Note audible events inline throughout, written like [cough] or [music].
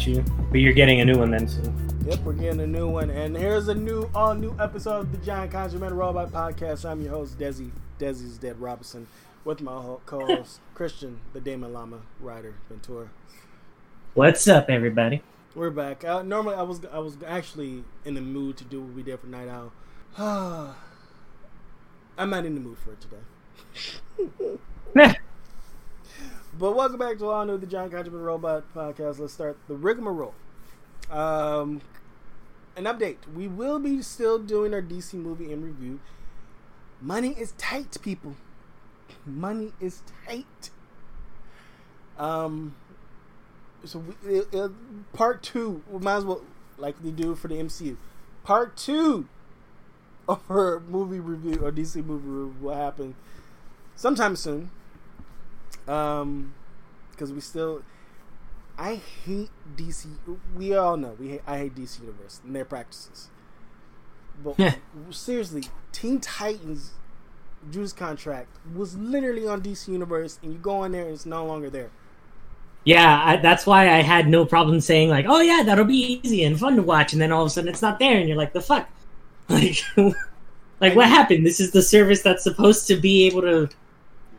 got you. But you're getting a new one then soon. Yep, we're getting a new one, and here's a new, all new episode of the Giant Conjureman Robot Podcast. I'm your host, Desi, Desi's Dead Robinson, with my ho- co-host [laughs] Christian, the Damon Lama Rider Ventura. What's up, everybody? We're back. Uh, normally, I was I was actually in the mood to do what we did for Night Owl. [sighs] I'm not in the mood for it today. [laughs] but welcome back to all new the Giant Conjureman Robot Podcast. Let's start the rigmarole. Um, an update. We will be still doing our DC movie in review. Money is tight, people. Money is tight. Um, so we, it, it, part two, we might as well like we do for the MCU. Part two of her movie review or DC movie review will happen sometime soon. Um, because we still I hate DC. We all know we hate, I hate DC Universe and their practices. But seriously, Teen Titans Judas contract was literally on DC Universe, and you go in there and it's no longer there. Yeah, I, that's why I had no problem saying like, "Oh yeah, that'll be easy and fun to watch," and then all of a sudden it's not there, and you're like, "The fuck." [laughs] Like, [laughs] like what happened? This is the service that's supposed to be able to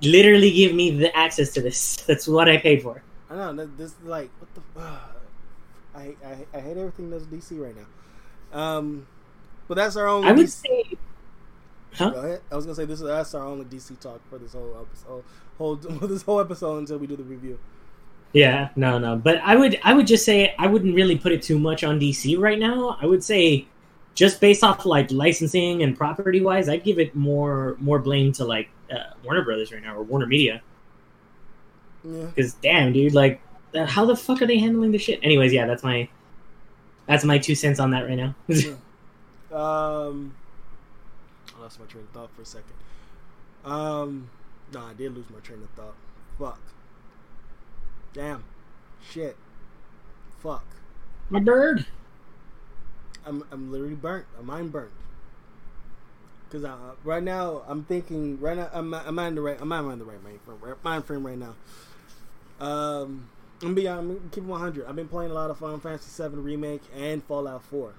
literally give me the access to this. That's what I paid for. I know this like what the. Uh, [sighs] I, I I hate everything that's DC right now. Um, but that's our only. I would DC... say. Huh? Go ahead. I was gonna say this is that's our only DC talk for this whole episode, whole [laughs] this whole episode until we do the review. Yeah, no, no. But I would I would just say I wouldn't really put it too much on DC right now. I would say just based off like licensing and property wise, I'd give it more more blame to like uh, Warner Brothers right now or Warner Media. Because yeah. damn, dude, like, how the fuck are they handling the shit? Anyways, yeah, that's my that's my two cents on that right now. [laughs] um, I lost my train of thought for a second. Um, no, I did lose my train of thought. Fuck. Damn. Shit. Fuck. My bird. I'm I'm literally burnt. I'm burnt. Cause I, right now I'm thinking right now I'm I'm on the right I'm on the right mind frame, mind frame right now. Um, I'm be I'm keeping 100. I've been playing a lot of Final Fantasy VII remake and Fallout 4,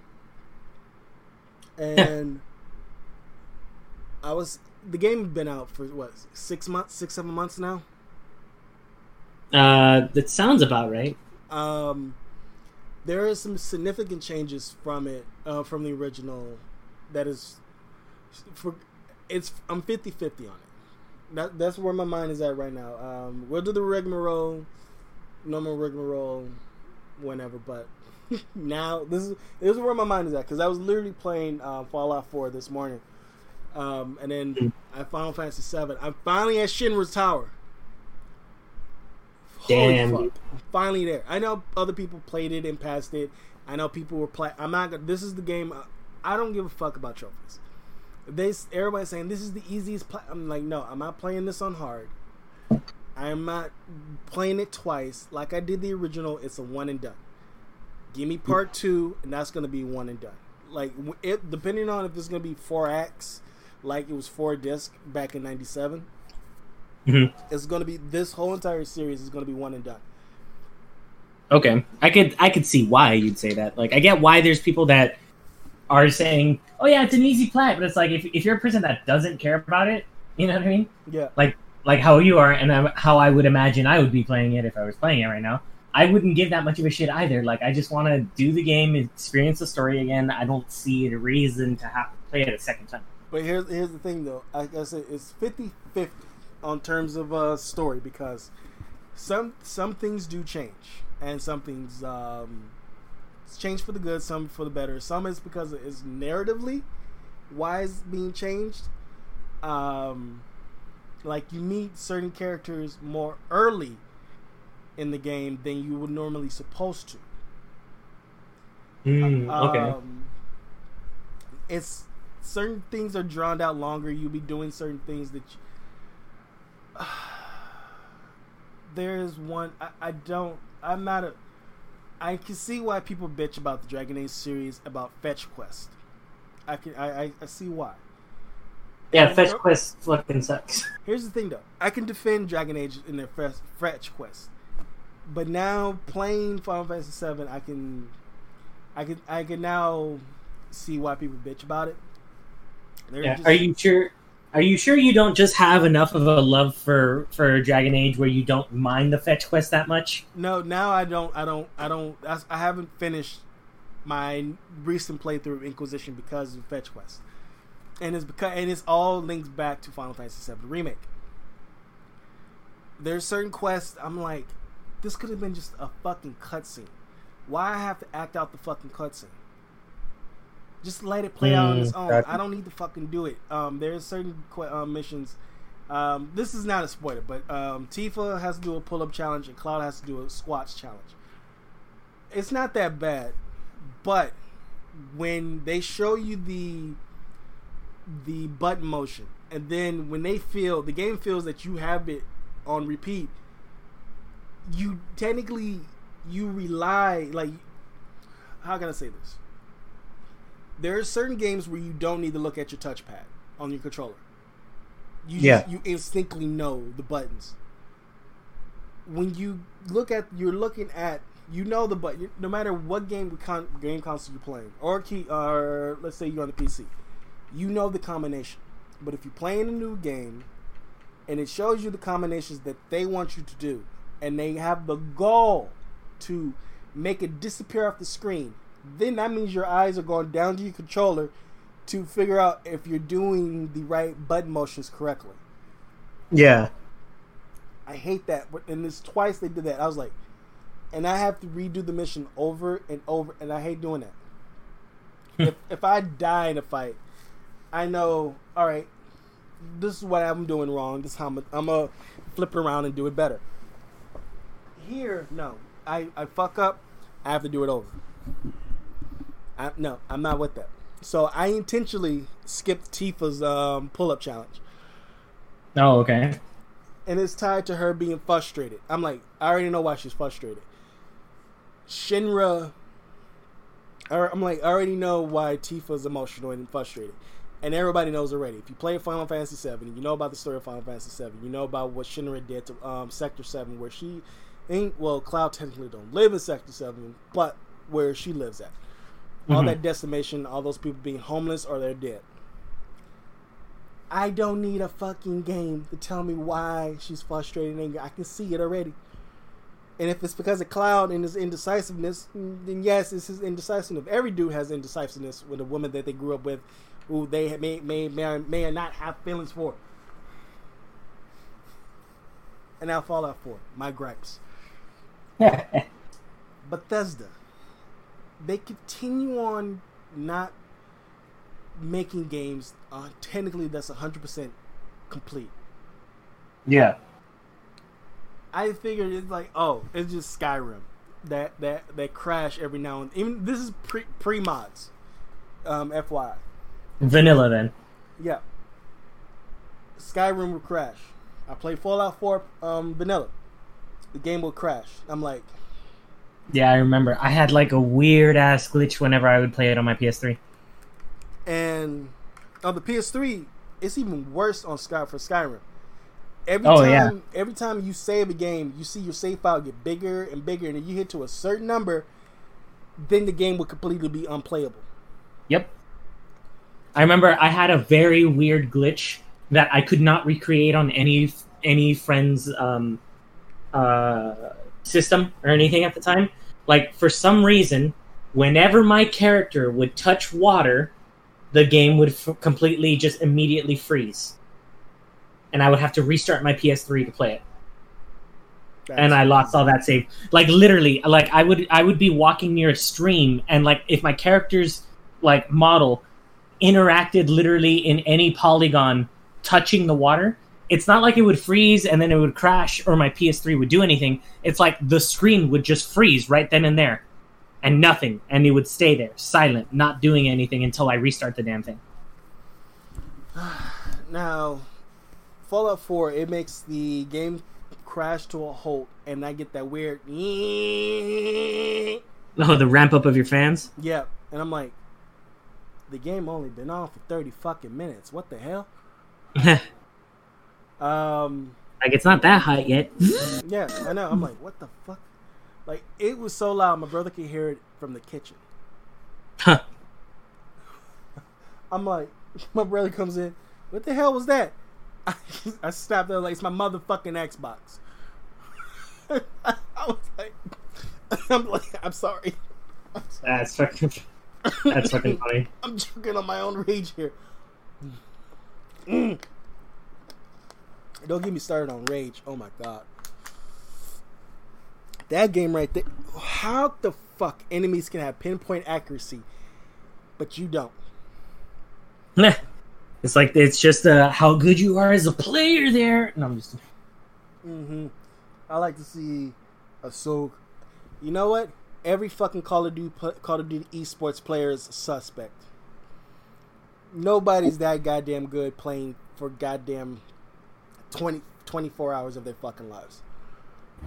[laughs] and I was the game been out for what six months, six seven months now. Uh, that sounds about right. Um, there are some significant changes from it, uh, from the original. That is, for it's I'm 50-50 on it. That that's where my mind is at right now. Um, we'll do the rigmarole, normal rigmarole, whenever. But [laughs] now this is this is where my mind is at because I was literally playing uh, Fallout 4 this morning, um, and then I Final Fantasy 7. I'm finally at Shinra's Tower. Damn. Finally there. I know other people played it and passed it. I know people were playing. I'm not. gonna This is the game. I don't give a fuck about trophies. They everybody's saying this is the easiest. Play. I'm like, no, I'm not playing this on hard. I'm not playing it twice like I did the original. It's a one and done. Give me part two, and that's gonna be one and done. Like it, depending on if it's gonna be four acts, like it was four disc back in '97. Mm-hmm. It's gonna be this whole entire series is gonna be one and done. Okay, I could I could see why you'd say that. Like, I get why there's people that are saying, "Oh yeah, it's an easy plat," but it's like if if you're a person that doesn't care about it, you know what I mean? Yeah. Like like how you are, and how I would imagine I would be playing it if I was playing it right now. I wouldn't give that much of a shit either. Like, I just want to do the game, experience the story again. I don't see a reason to have to play it a second time. But here's here's the thing, though. Like I said, it's 50-50 on terms of a story because some some things do change and some things um, change for the good, some for the better. Some is because it's narratively why it's being changed. Um, like you meet certain characters more early in the game than you would normally supposed to. Mm, okay. Um, it's certain things are drawn out longer. You'll be doing certain things that. You, [sighs] there's one I, I don't. I'm not a. I can see why people bitch about the Dragon Age series about Fetch Quest. I can I, I, I see why. Yeah, and Fetch Quest fucking sucks. [laughs] Here's the thing though. I can defend Dragon Age in their Fetch Quest. but now playing Final Fantasy VII, I can, I can, I can now see why people bitch about it. yeah. Just... Are you sure? Are you sure you don't just have enough of a love for for Dragon Age where you don't mind the fetch quest that much? No, now I don't. I don't. I don't. I haven't finished my recent playthrough of Inquisition because of fetch quest, and it's because and it's all links back to Final Fantasy VII remake. There's certain quests I'm like, this could have been just a fucking cutscene. Why I have to act out the fucking cutscene? Just let it play mm, out on its mm, own. I don't need to fucking do it. Um, there's certain qu- uh, missions. Um, this is not a spoiler, but um, Tifa has to do a pull-up challenge and Cloud has to do a squats challenge. It's not that bad, but when they show you the the button motion, and then when they feel the game feels that you have it on repeat, you technically you rely like how can I say this? There are certain games where you don't need to look at your touchpad on your controller. You yeah. Just, you instinctively know the buttons. When you look at you're looking at you know the button no matter what game con- game console you're playing or key or let's say you're on the PC. You know the combination. But if you're playing a new game and it shows you the combinations that they want you to do and they have the goal to make it disappear off the screen, then that means your eyes are going down to your controller to figure out if you're doing the right button motions correctly. Yeah. I hate that. And this twice they did that. I was like, and I have to redo the mission over and over, and I hate doing that. Hmm. if if I die in a fight, I know. All right, this is what I'm doing wrong. This is how I'm. I'm gonna flip it around and do it better. Here, no. I, I fuck up, I have to do it over. I, no, I'm not with that. So I intentionally skipped Tifa's um, pull up challenge. Oh, okay. And it's tied to her being frustrated. I'm like, I already know why she's frustrated. Shinra, I'm like, I already know why Tifa's emotional and frustrated. And everybody knows already. If you play Final Fantasy VII, you know about the story of Final Fantasy VII. You know about what Shinra did to um, Sector 7, where she ain't well cloud technically don't live in sector 7 but where she lives at mm-hmm. all that decimation all those people being homeless or they're dead. I don't need a fucking game to tell me why she's frustrated and angry i can see it already. And if it's because of cloud and his indecisiveness then yes it's his indecisiveness. Every dude has indecisiveness with a woman that they grew up with who they may may may, may not have feelings for. And now Fallout 4, my gripes. [laughs] Bethesda, they continue on not making games uh, technically that's 100% complete. Yeah. I figured it's like, oh, it's just Skyrim. That that that crash every now and even this is pre pre mods. Um FY. Vanilla then. Yeah. Skyrim will crash. I played Fallout 4 um vanilla the game will crash. I'm like, yeah, I remember. I had like a weird ass glitch whenever I would play it on my PS3. And on the PS3, it's even worse on Sky for Skyrim. Every oh, time, yeah. every time you save a game, you see your save file get bigger and bigger, and if you hit to a certain number, then the game will completely be unplayable. Yep. I remember I had a very weird glitch that I could not recreate on any any friend's um, uh, system or anything at the time. Like for some reason, whenever my character would touch water, the game would f- completely just immediately freeze, and I would have to restart my PS3 to play it. That's and I lost all that save. Like literally, like I would I would be walking near a stream, and like if my character's like model interacted literally in any polygon touching the water, it's not like it would freeze and then it would crash or my PS3 would do anything. It's like the screen would just freeze right then and there and nothing. And it would stay there, silent, not doing anything until I restart the damn thing. [sighs] Now, Fallout 4, it makes the game crash to a halt and I get that weird. [laughs] Oh, the ramp up of your fans? Yeah. And I'm like, the game only been on for 30 fucking minutes. What the hell? [laughs] Um, like it's not that hot yet. yeah, I know. I'm like, what the fuck? Like it was so loud, my brother could hear it from the kitchen. Huh. [laughs] I'm like, [laughs] my brother comes in. What the hell was that? I, [laughs] I snapped there like it's my motherfucking Xbox. I, was like, I'm like, I'm sorry. That's fucking. That's fucking funny. I'm joking on my own rage here. Mm. Don't get me started on rage. Oh my god. That game right there. How the fuck enemies can have pinpoint accuracy, but you don't? Nah. It's like it's just uh, how good you are as a player there. No, I'm just. Mm-hmm. I like to see a so. You know what? Every fucking Call of Duty Call of Duty esports player is suspect. Nobody's that goddamn good playing for goddamn 20, 24 hours of their fucking lives.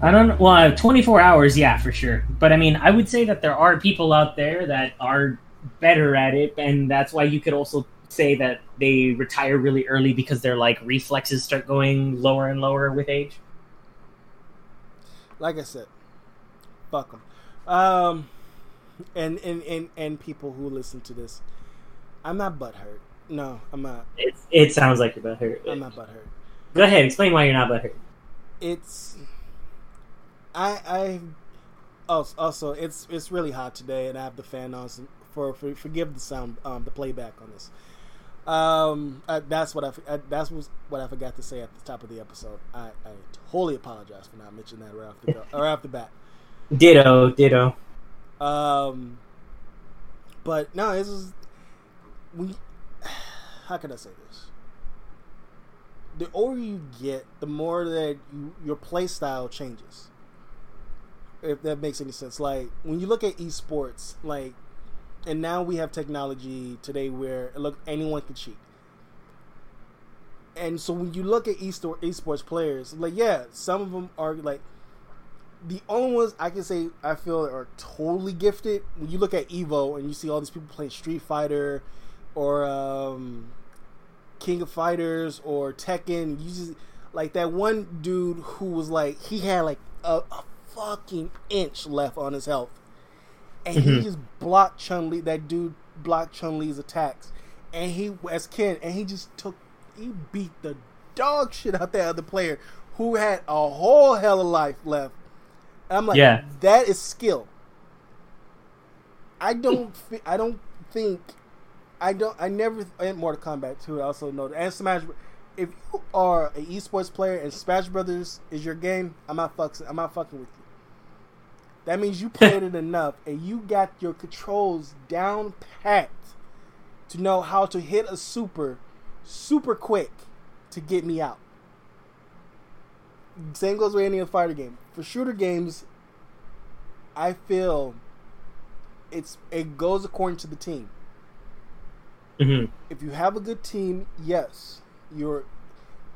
I don't well, 24 hours, yeah, for sure. But I mean, I would say that there are people out there that are better at it, and that's why you could also say that they retire really early because their like reflexes start going lower and lower with age. Like I said, fuck them. Um, and and and and people who listen to this, I'm not butthurt. No, I'm not. It, it sounds like you're butthurt. I'm not butthurt. Go ahead, explain why you're not butthurt. It's I I also, also it's it's really hot today, and I have the fan on. For, for forgive the sound um the playback on this. Um, uh, that's what I uh, that's what I forgot to say at the top of the episode. I, I totally apologize for not mentioning that right off the go, [laughs] or off the bat. Ditto, ditto. Um, but no, this is we. How can I say this? The older you get, the more that you, your play style changes if that makes any sense. Like when you look at esports, like, and now we have technology today where look anyone can cheat. And so when you look at esports players, like yeah, some of them are like the only ones I can say I feel are totally gifted. When you look at Evo and you see all these people playing Street Fighter or um, King of Fighters or Tekken, you just like that one dude who was like he had like a, a fucking inch left on his health. And mm-hmm. he just blocked Chun Li. That dude blocked Chun Li's attacks. And he, as Ken, and he just took, he beat the dog shit out that other player who had a whole hell of life left. And I'm like, yeah. that is skill. I don't, I don't think, I don't, I never, and Mortal Kombat too. I also know, and Smash if you are an esports player and Smash Brothers is your game, I'm not fucking. I'm not fucking with you. That means you played [laughs] it enough and you got your controls down pat to know how to hit a super super quick to get me out. Same goes with any other fighter game. For shooter games, I feel it's it goes according to the team. Mm-hmm. If you have a good team, yes, you're.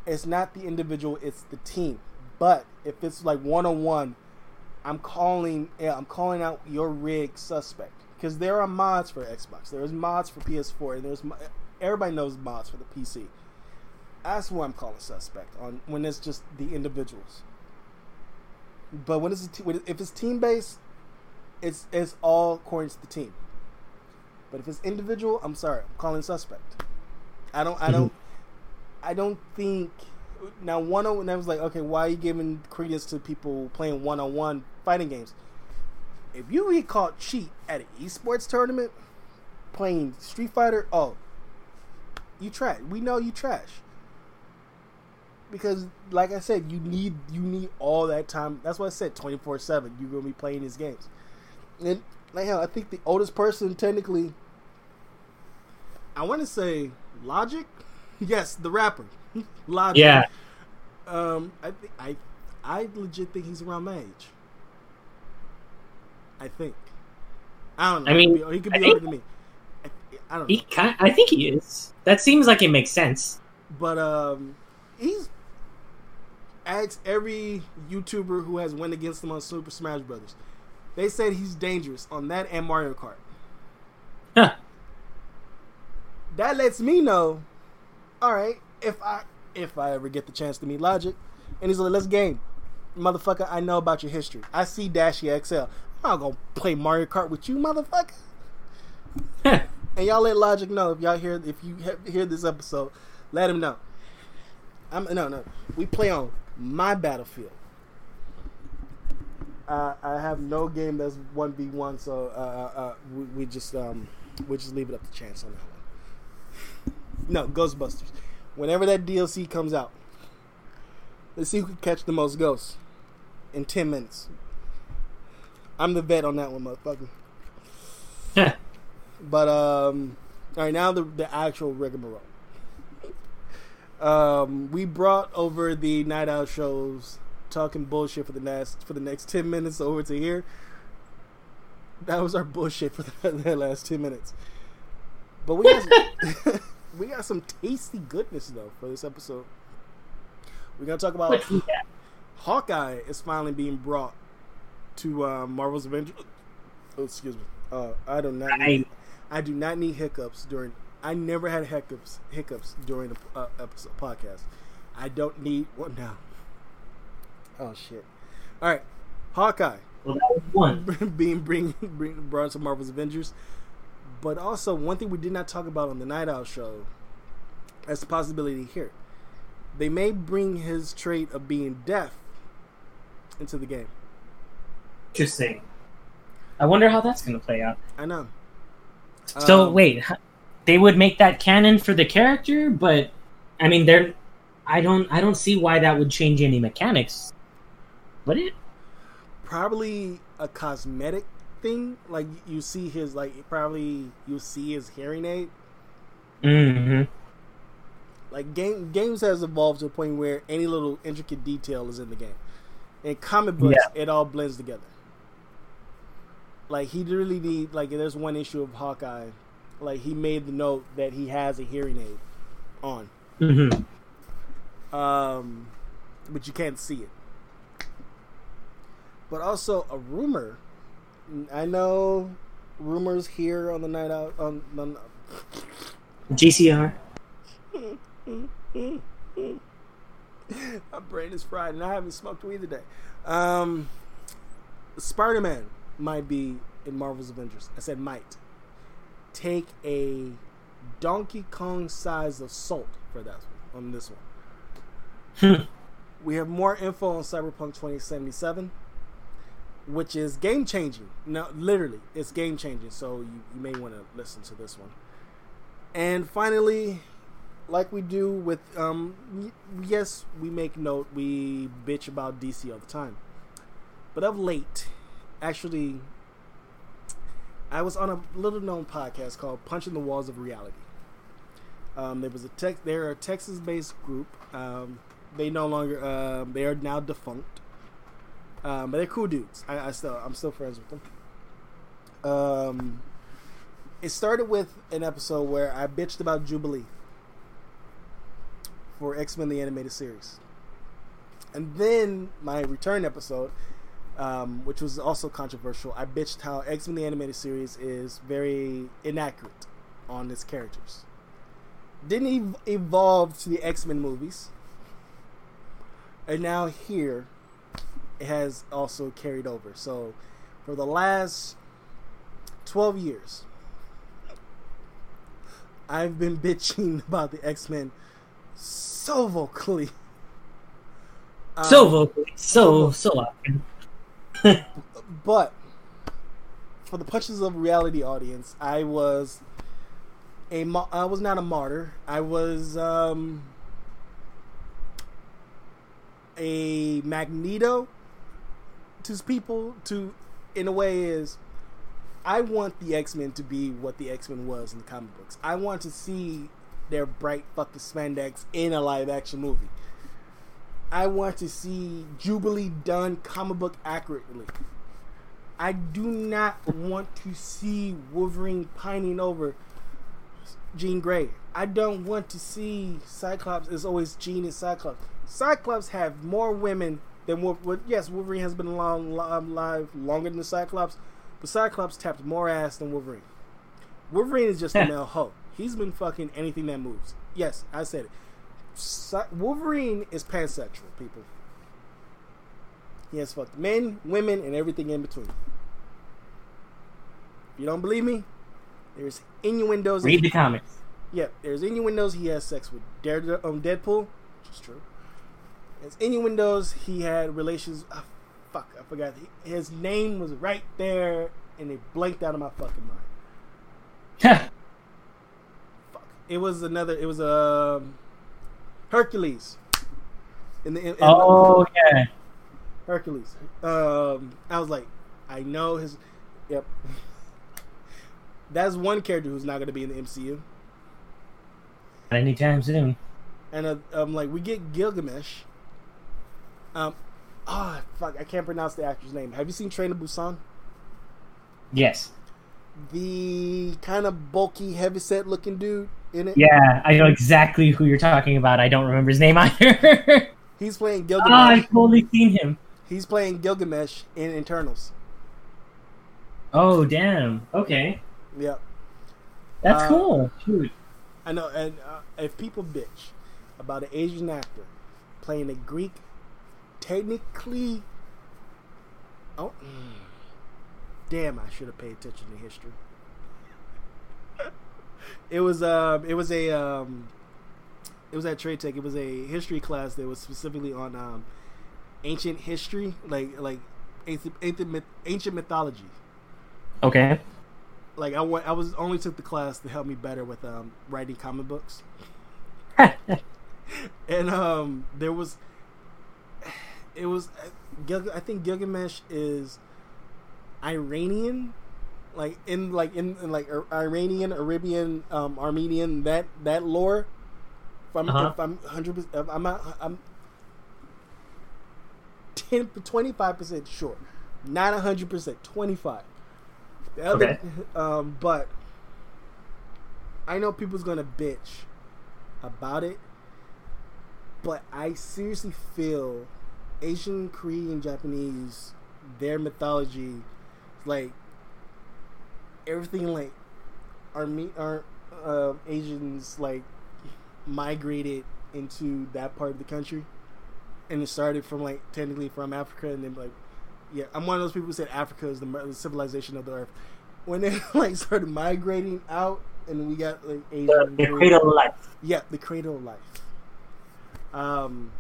It's not the individual; it's the team. But if it's like one on one, I'm calling yeah, I'm calling out your rig suspect because there are mods for Xbox. There's mods for PS4, and there's everybody knows mods for the PC. That's who I'm calling suspect on when it's just the individuals. But when it's t- if it's team based, it's it's all according to the team. But if it's individual, I'm sorry, I'm calling suspect. I don't I don't mm-hmm. I don't think now one on and I was like, okay, why are you giving credence to people playing one on one fighting games? If you get caught cheat at an esports tournament playing Street Fighter, oh, you trash. We know you trash. Because, like I said, you need you need all that time. That's why I said twenty four seven. You're gonna be playing these games, and like hell, I think the oldest person technically. I want to say Logic. Yes, the rapper. [laughs] Logic. Yeah. Um, I think I, I legit think he's around my age. I think. I don't know. I mean, he could be, he could be older than me. I, I don't know. He kind, I think he is. That seems like it makes sense. But um, he's asked every YouTuber who has went against him on Super Smash Brothers. They said he's dangerous on that and Mario Kart. Huh. That lets me know. All right, if I if I ever get the chance to meet Logic, and he's like, "Let's game." motherfucker, I know about your history. I see Dashy XL. I'm not gonna play Mario Kart with you, motherfucker. and y'all let Logic know if y'all hear if you hear this episode, let him know. I'm no no. We play on my battlefield. Uh, I have no game that's one v one, so uh, uh, uh, we, we, just um, we just leave it up to chance on that one. No, Ghostbusters. Whenever that DLC comes out, let's see who can catch the most ghosts in ten minutes. I'm the vet on that one, motherfucker. Yeah. but um, all right, now the the actual rigmarole. Um, we brought over the Night Owl shows talking bullshit for the next for the next ten minutes over to here. That was our bullshit for the, [laughs] the last ten minutes. But we got some, [laughs] [laughs] we got some tasty goodness though for this episode. We're gonna talk about Hawkeye is finally being brought to uh, Marvel's Avengers. Oh, excuse me. Uh, I do not need, I do not need hiccups during. I never had hiccups hiccups during the uh, episode podcast. I don't need one now. Oh shit! All right, Hawkeye. Well, that was one [laughs] being bring, bring brought to Marvel's Avengers, but also one thing we did not talk about on the Night Owl show, as a possibility here, they may bring his trait of being deaf into the game. Interesting. I wonder how that's going to play out. I know. So um, wait, they would make that canon for the character, but I mean, they're. I don't. I don't see why that would change any mechanics would it? Probably a cosmetic thing. Like you see his like probably you see his hearing aid. Mm-hmm. Like game games has evolved to a point where any little intricate detail is in the game. In comic books, yeah. it all blends together. Like he really need like there's one issue of Hawkeye, like he made the note that he has a hearing aid on. Mm-hmm. Um, but you can't see it but also a rumor. I know rumors here on the Night Owl on, on GCR. [laughs] My brain is fried, and I haven't smoked weed today. Um, Spider Man might be in Marvel's Avengers. I said might. Take a Donkey Kong size of salt for that one, on this one. Hmm. we have more info on Cyberpunk 2077 which is game changing. No, literally, it's game changing. So you, you may want to listen to this one. And finally, like we do with, um, yes, we make note, we bitch about DC all the time. But of late, actually, I was on a little known podcast called Punching the Walls of Reality. Um, there was a tech, they're a Texas based group. Um, they no longer, uh, they are now defunct. Um, but they're cool dudes. I, I, still I'm still friends with them. Um, it started with an episode where I bitched about Jubilee for X Men the animated series, and then my return episode, um, which was also controversial. I bitched how X Men the animated series is very inaccurate on its characters. Didn't ev- evolve to the X Men movies, and now here has also carried over. So for the last 12 years, I've been [laughs] bitching about the X Men so vocally. [laughs] So um, vocally. So, so often. [laughs] but for the Punches of Reality audience, I was a I was not a martyr. I was um, a Magneto to people to in a way is I want the X Men to be what the X Men was in the comic books. I want to see their bright fucking spandex in a live action movie. I want to see Jubilee done comic book accurately. I do not want to see Wolverine pining over Jean Grey. I don't want to see Cyclops is always Jean and Cyclops. Cyclops have more women then what, what, yes, Wolverine has been alive, live longer than the Cyclops, but Cyclops tapped more ass than Wolverine. Wolverine is just a [laughs] male hoe. He's been fucking anything that moves. Yes, I said it. Wolverine is pansexual, people. He has fucked men, women, and everything in between. If you don't believe me, there's innuendos. Read the comics. Yeah, there's innuendos he has sex with Daredevil, um, Deadpool, which is true. There's innuendos he had relations. Oh, fuck, I forgot. His name was right there, and it blanked out of my fucking mind. [laughs] fuck. It was another. It was um, Hercules. In the in, in oh the, yeah, Hercules. Um, I was like, I know his. Yep. [laughs] That's one character who's not going to be in the MCU. Anytime soon. And uh, um, like we get Gilgamesh. Um, ah, oh, fuck, I can't pronounce the actor's name. Have you seen Train to Busan? Yes. The kind of bulky, heavyset looking dude in it. Yeah, I know exactly who you're talking about. I don't remember his name [laughs] either. He's playing Gilgamesh. Oh, I've totally seen him. He's playing Gilgamesh in Eternals. Oh damn! Okay. Yeah. That's uh, cool. Shoot. I know, and uh, if people bitch about an Asian actor playing a Greek, technically, oh, damn, I should have paid attention to history. it was, um, it was a, um, it was at Trade Tech. It was a history class that was specifically on um, ancient history, like like ancient, ancient mythology. Okay. Like I, I was only took the class to help me better with um, writing comic books. [laughs] and um, there was, it was, I think Gilgamesh is Iranian, like in like in, in like Iranian, Arabian, um, Armenian that that lore. If I'm uh-huh. if I'm hundred I'm not, I'm 10 25 percent sure, not hundred percent, twenty five. Other, okay. [laughs] Um, but I know people's gonna bitch about it, but I seriously feel Asian, Korean, Japanese, their mythology, like everything, like our our uh, Asians like migrated into that part of the country, and it started from like technically from Africa, and then like yeah, I'm one of those people who said Africa is the, the civilization of the earth. When they [laughs] like started migrating out, and we got like Asian, the, the cradle of life. Yeah, the cradle of life. Um,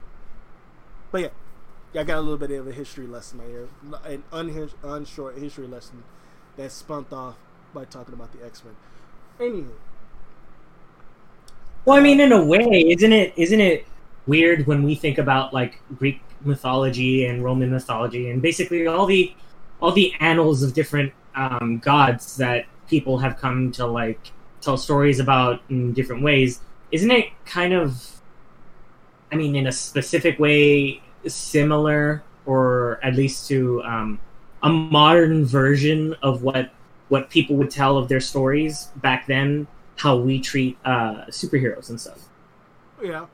but yeah, I got a little bit of a history lesson right here, an unshort history lesson that spunked off by talking about the X Men. Anywho. Well, I mean, in a way, isn't it? Isn't it weird when we think about like Greek mythology and Roman mythology and basically all the all the annals of different um, gods that people have come to like tell stories about in different ways. Isn't it kind of, I mean, in a specific way, similar, or at least to um, a modern version of what what people would tell of their stories back then? How we treat uh, superheroes and stuff. Yeah.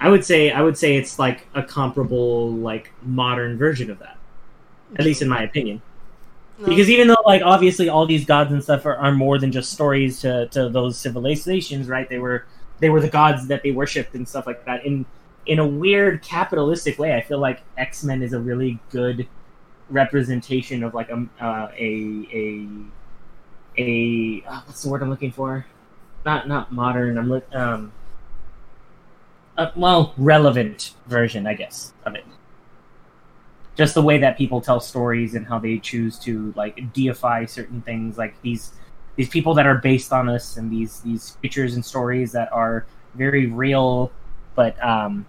I would say I would say it's like a comparable like modern version of that. At least in my opinion. No. Because even though like obviously all these gods and stuff are, are more than just stories to, to those civilizations, right? They were they were the gods that they worshipped and stuff like that. In in a weird capitalistic way, I feel like X Men is a really good representation of like a uh, a a a uh, what's the word I'm looking for? Not not modern. I'm look um a, well, relevant version, I guess, of it. Just the way that people tell stories and how they choose to like deify certain things, like these these people that are based on us and these these creatures and stories that are very real, but um,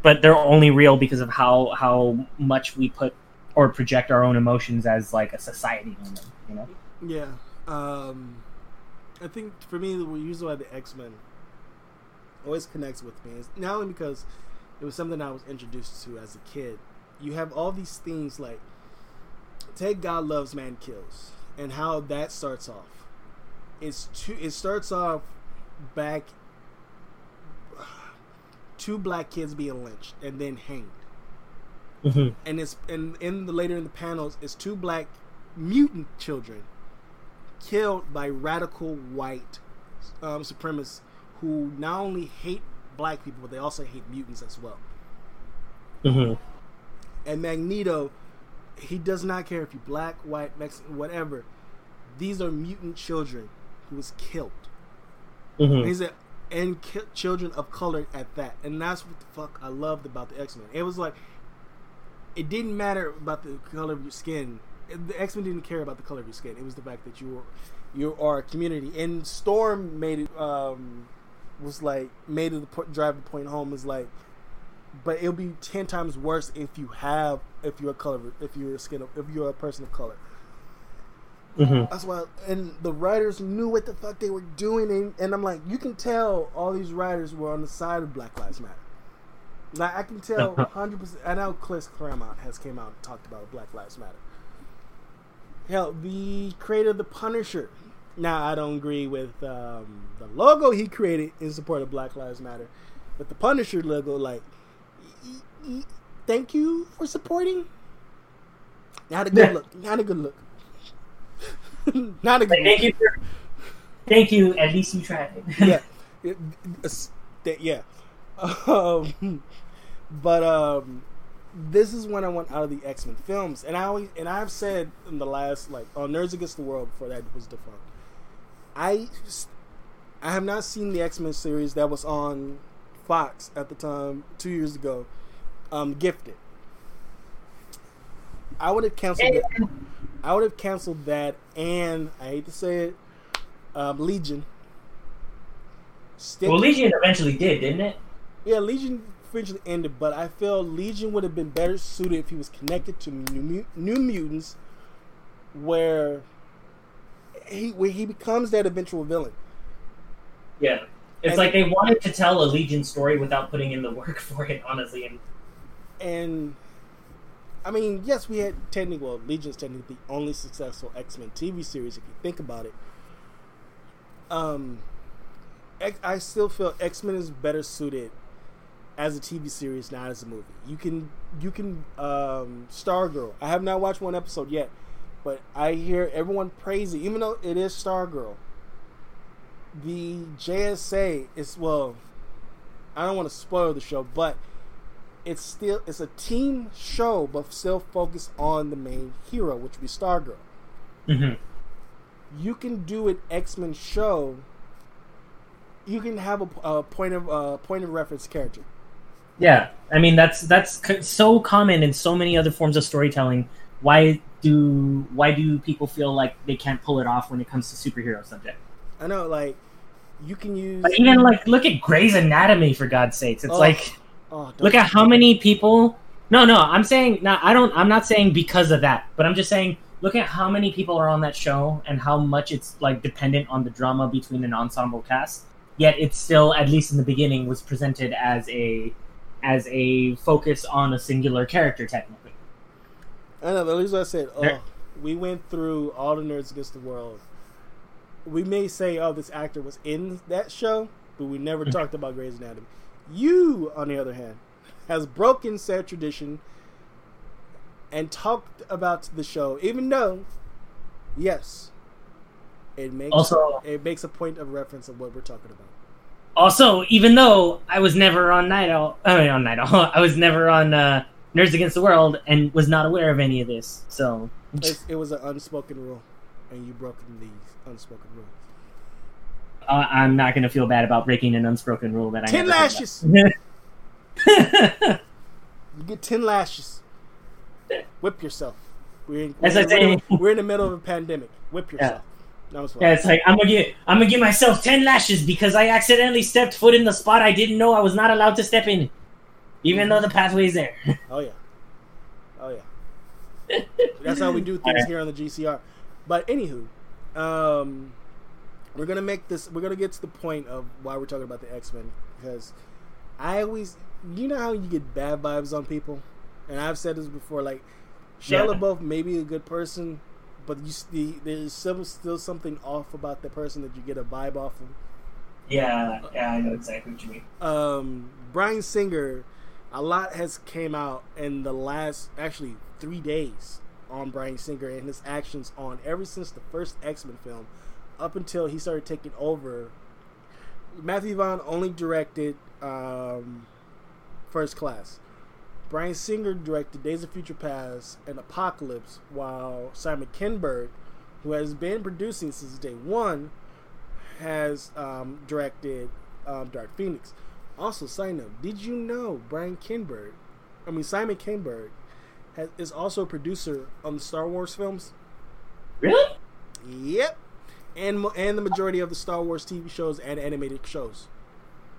but they're only real because of how how much we put or project our own emotions as like a society on them. You know? Yeah. Um, I think for me, we usually have the X Men always connects with me. It's not only because it was something I was introduced to as a kid. You have all these things like take God loves man kills and how that starts off. It's two it starts off back two black kids being lynched and then hanged. Mm-hmm. And it's and in the later in the panels, it's two black mutant children killed by radical white um, supremacists who not only hate black people, but they also hate mutants as well. Mm-hmm. And Magneto, he does not care if you're black, white, Mexican, whatever. These are mutant children who was killed. Mm-hmm. He said, and ki- children of color at that. And that's what the fuck I loved about the X Men. It was like, it didn't matter about the color of your skin. The X Men didn't care about the color of your skin. It was the fact that you were you are a community. And Storm made it um, was like made it the drive the point home is like, but it'll be ten times worse if you have if you're a color if you're a skin if you're a person of color. Mm-hmm. That's why, and the writers knew what the fuck they were doing, and, and I'm like, you can tell all these writers were on the side of Black Lives Matter. Like I can tell [laughs] 100. percent I know Chris Claremont has came out and talked about Black Lives Matter. Hell, the creator of the Punisher. Now I don't agree with um, the logo he created in support of Black Lives Matter, but the Punisher logo, like, e- e- thank you for supporting. Not a good look. Not a good look. [laughs] Not a good. Thank you. For, thank you. At least you tried. [laughs] yeah. [laughs] yeah. Um, but um, this is when I went out of the X Men films, and I always and I've said in the last like on Nerds Against the World before that was defunct. I I have not seen the X Men series that was on Fox at the time two years ago. Um, Gifted. I would have canceled that. I would have canceled that, and I hate to say it, um, Legion. Stick well, Legion eventually did, didn't it? Yeah, Legion eventually ended, but I feel Legion would have been better suited if he was connected to New, New Mutants, where he where he becomes that eventual villain. Yeah, it's and like they wanted to tell a Legion story without putting in the work [laughs] for it, honestly. And, and I mean, yes, we had technically well, Legion's technically the only successful X Men TV series if you think about it. Um, I still feel X Men is better suited as a TV series, not as a movie. You can you can um, Stargirl. I have not watched one episode yet, but I hear everyone praise it, even though it is Stargirl. The JSA is well, I don't want to spoil the show, but it's still it's a team show, but still focused on the main hero, which would be Stargirl. Mm-hmm. You can do an X Men show. You can have a, a point of uh, point of reference character. Yeah, I mean that's that's so common in so many other forms of storytelling. Why do why do people feel like they can't pull it off when it comes to superhero subject? I know, like you can use but even like look at Grey's Anatomy for God's sakes. It's oh, like oh, look at how many people. No, no, I'm saying no. I don't. I'm not saying because of that, but I'm just saying look at how many people are on that show and how much it's like dependent on the drama between an ensemble cast. Yet it's still, at least in the beginning, was presented as a as a focus on a singular character, technically. I know. At least I said, oh, we went through all the nerds against the world. We may say, oh, this actor was in that show, but we never mm-hmm. talked about Grey's Anatomy. You, on the other hand, has broken said tradition and talked about the show, even though, yes, it makes also it makes a point of reference of what we're talking about. Also, even though I was never on Night Owl, [laughs] I mean on Night Owl, I was never on uh, Nerds Against the World and was not aware of any of this. So it, it was an unspoken rule, and you broke the unspoken rule. Uh, I'm not going to feel bad about breaking an unspoken rule that I ten lashes. [laughs] you get ten lashes. Whip yourself. We're in, As we're, I say, we're in the middle of a pandemic. Whip yourself. Yeah. yeah, it's like I'm gonna get I'm gonna give myself ten lashes because I accidentally stepped foot in the spot I didn't know I was not allowed to step in, even though the pathway is there. [laughs] oh yeah, oh yeah. That's how we do [laughs] things right. here on the GCR. But anywho, um, we're gonna make this. We're gonna get to the point of why we're talking about the X Men because I always, you know how you get bad vibes on people, and I've said this before. Like Shia yeah. LaBeouf may be a good person, but you the, there's still still something off about the person that you get a vibe off of. Yeah, yeah, I know exactly what you mean. Um, Bryan Singer, a lot has came out in the last actually three days on Bryan Singer and his actions on ever since the first X Men film up until he started taking over. Matthew Vaughn only directed um, First Class. Bryan Singer directed Days of Future Past and Apocalypse, while Simon Kinberg, who has been producing since day one, has um, directed um, Dark Phoenix. Also, side note: Did you know Brian Kinberg, I mean Simon Kinberg, has, is also a producer on the Star Wars films? Really? Yep, and and the majority of the Star Wars TV shows and animated shows.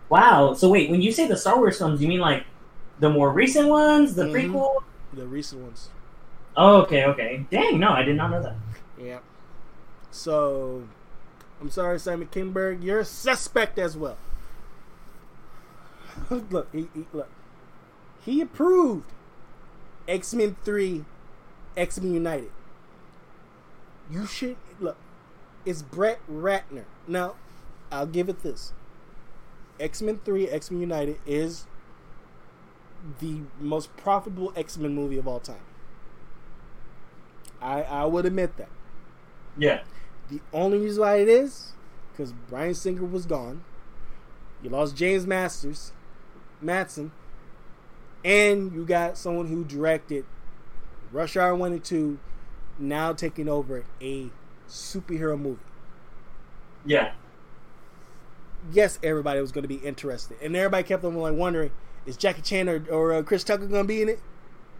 Wow. So wait, when you say the Star Wars films, you mean like the more recent ones, the Mhm. prequel? The recent ones. Oh, okay, okay. Dang, no, I did not know that. Yeah. So, I'm sorry, Simon Kinberg, you're a suspect as well. [laughs] look, he, he, look, he approved X Men Three, X Men United. You should look. It's Brett Ratner. Now, I'll give it this. X Men Three, X Men United is the most profitable X Men movie of all time. I I would admit that. Yeah. The only reason why it is because Bryan Singer was gone. You lost James Masters, Matson, and you got someone who directed Rush Hour One and Two, now taking over a superhero movie. Yeah. Yes, everybody was going to be interested, and everybody kept on like wondering, is Jackie Chan or, or uh, Chris Tucker going to be in it?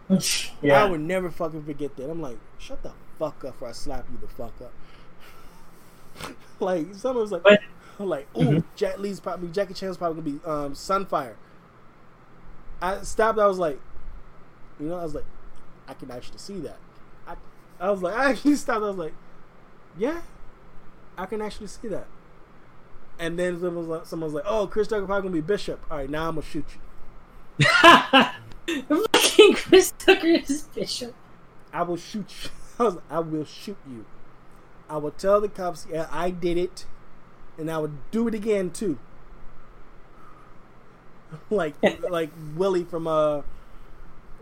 [laughs] Yeah. I would never fucking forget that. I'm like, shut the fuck up, or I slap you the fuck up. [laughs] like someone was like, But- like, ooh, Mhm. Jack Lee's probably Jackie Chan's probably gonna be um, Sunfire. I stopped. I was like, you know, I was like, I can actually see that. I, I was like, [laughs] I actually stopped. I was like, yeah, I can actually see that. And then someone's like, someone was like, oh, Chris Tucker probably gonna be Bishop. All right, now I'm gonna shoot you. [laughs] Fucking Chris Tucker is Bishop. I will shoot you. [laughs] I was like, I will shoot you. I will tell the cops, yeah, I did it, and I would do it again too. [laughs] like like Willie from uh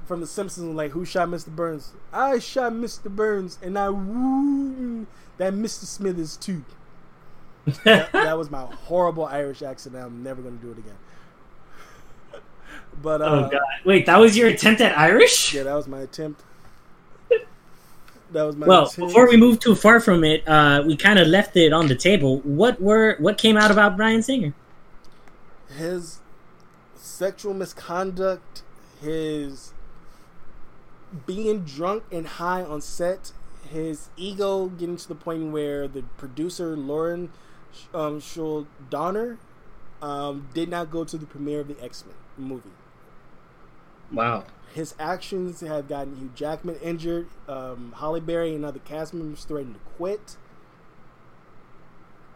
from The Simpsons, like who shot Mr. Burns? I shot Mr. Burns, and I woo that Mr. Smithers too. [laughs] that, that was my horrible Irish accent. I'm never gonna do it again. But uh, oh god. Wait, that was your attempt at Irish? yeah, that was my attempt. That was my Well, attempt. before we move too far from it, uh, we kind of left it on the table. What were what came out about Bryan Singer? his sexual misconduct, his being drunk and high on set, his ego getting to the point where the producer Lauren um, Shuler Donner um, did not go to the premiere of the X Men movie. Wow. His actions have gotten Hugh Jackman injured. Um, Halle Berry and other cast members threatened to quit.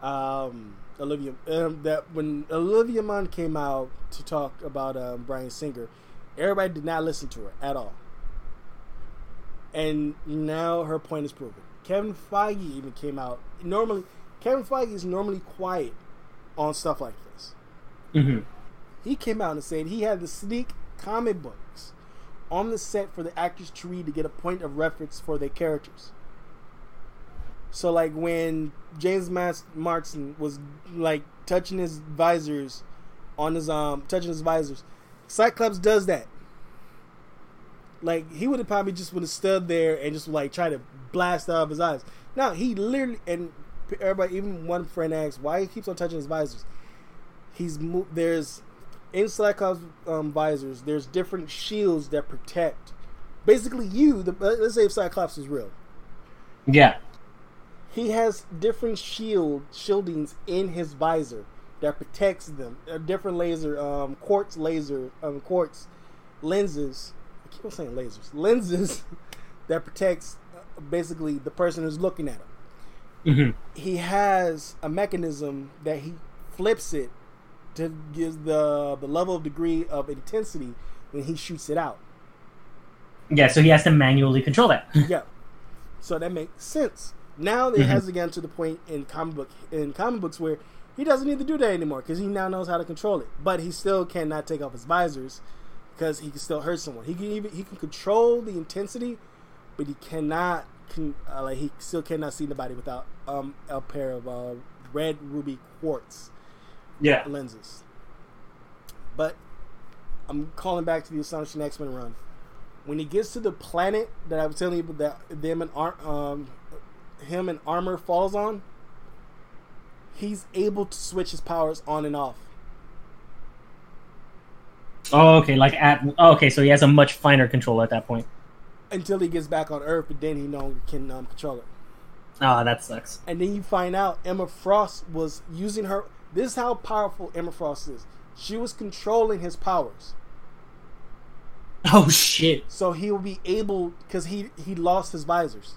Um, Olivia, um, that when Olivia Munn came out to talk about um, Bryan Singer, everybody did not listen to her at all. And now her point is proven. Kevin Feige even came out. Normally, Kevin Feige is normally quiet on stuff like this hmm he came out and said he had to sneak comic books on the set for the actors to read to get a point of reference for their characters. So, like when James Mas- Martin was like touching his visors on his um touching his visors, Cyclops does that. Like he would have probably just would have stood there and just like try to blast out of his eyes. Now he literally and everybody, even one friend asked why he keeps on touching his visors. He's there's in Cyclops um, visors. There's different shields that protect. Basically, you. The, let's say if Cyclops is real, Yeah. he has different shield shieldings in his visor that protects them. Uh, different laser, um, quartz laser, um, quartz lenses. Keep on saying lasers. Lenses [laughs] that protects uh, basically the person who's looking at him. hmm He has a mechanism that he flips it to give the the level of degree of intensity when he shoots it out. Yeah. So he has to manually control that. [laughs] yeah. So that makes sense. Now it Mhm. has gotten to the point in comic book in comic books where he doesn't need to do that anymore because he now knows how to control it. But he still cannot take off his visors because he can still hurt someone. He can even he can control the intensity, but he cannot can uh, like he still cannot see nobody without um a pair of uh, red ruby quartz yeah. lenses. But I'm calling back to the Astonishing X Men run. When he gets to the planet that I was telling you that them and Ar- um, him and armor falls on, he's able to switch his powers on and off. Oh, okay. Like at oh, okay, so he has a much finer control at that point. Until he gets back on Earth, but then he no longer can um, control it. Ah, oh, that sucks. And then you find out Emma Frost was using her. This is how powerful Emma Frost is. She was controlling his powers. Oh shit! So he will be able because he he lost his visors.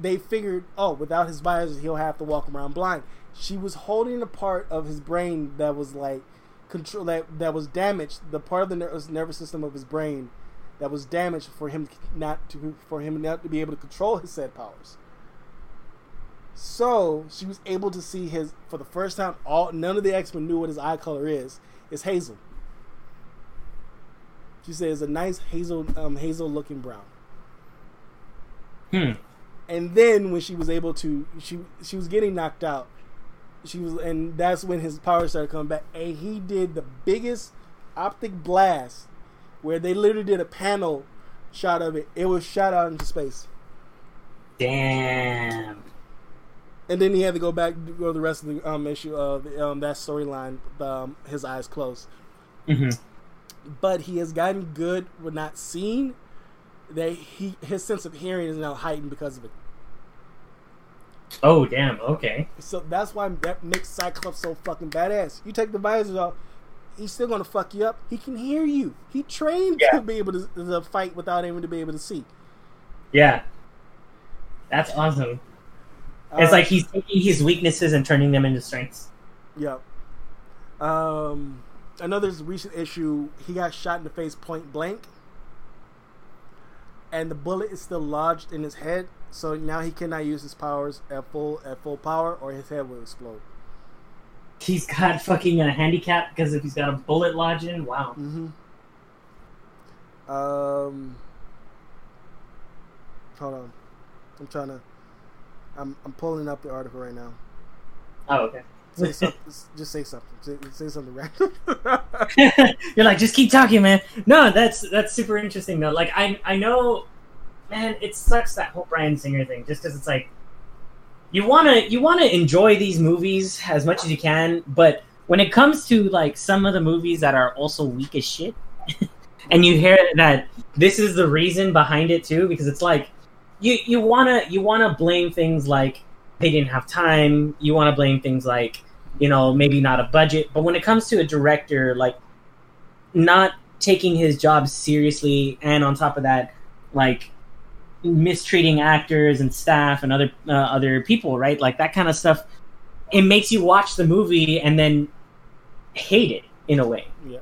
They figured, oh, without his visors, he'll have to walk around blind. She was holding a part of his brain that was like control that that was damaged. The part of the nervous nervous system of his brain that was damaged for him not to for him not to be able to control his said powers. So she was able to see his for the first time. All none of the X Men knew what his eye color is. It's hazel. She says it's a nice hazel um, hazel looking brown. Hmm. And then when she was able to, she she was getting knocked out. She was, and that's when his power started coming back. And he did the biggest optic blast, where they literally did a panel shot of it. It was shot out into space. Damn. And then he had to go back to go the rest of the um, issue of um, that storyline. Um, his eyes closed. Mm-hmm. But he has gotten good with not seeing. That he his sense of hearing is now heightened because of it. Oh damn! Okay. So that's why that makes Cyclops so fucking badass. You take the visors off, he's still gonna fuck you up. He can hear you. He trained yeah. to be able to, to, fight without even to be able to see. Yeah, that's awesome. It's uh, like he's taking his weaknesses and turning them into strengths. Yep. Um, another recent issue, he got shot in the face point blank, and the bullet is still lodged in his head. So now he cannot use his powers at full at full power, or his head will explode. He's got fucking a handicap because if he's got a bullet lodged in, wow. Mm-hmm. Um, hold on, I'm trying to. I'm I'm pulling up the article right now. Oh, okay. Say [laughs] something, just say something. Say, say something random. [laughs] You're like, just keep talking, man. No, that's that's super interesting though. Like, I I know man, it sucks that whole Bryan Singer thing. Just because it's like you wanna you wanna enjoy these movies as much as you can, but when it comes to like some of the movies that are also weak as shit, [laughs] and you hear that this is the reason behind it too, because it's like you you wanna you wanna blame things like they didn't have time. You wanna blame things like you know maybe not a budget, but when it comes to a director like not taking his job seriously, and on top of that, like mistreating actors and staff and other uh, other people, right? Like that kind of stuff. It makes you watch the movie and then hate it in a way. Yeah.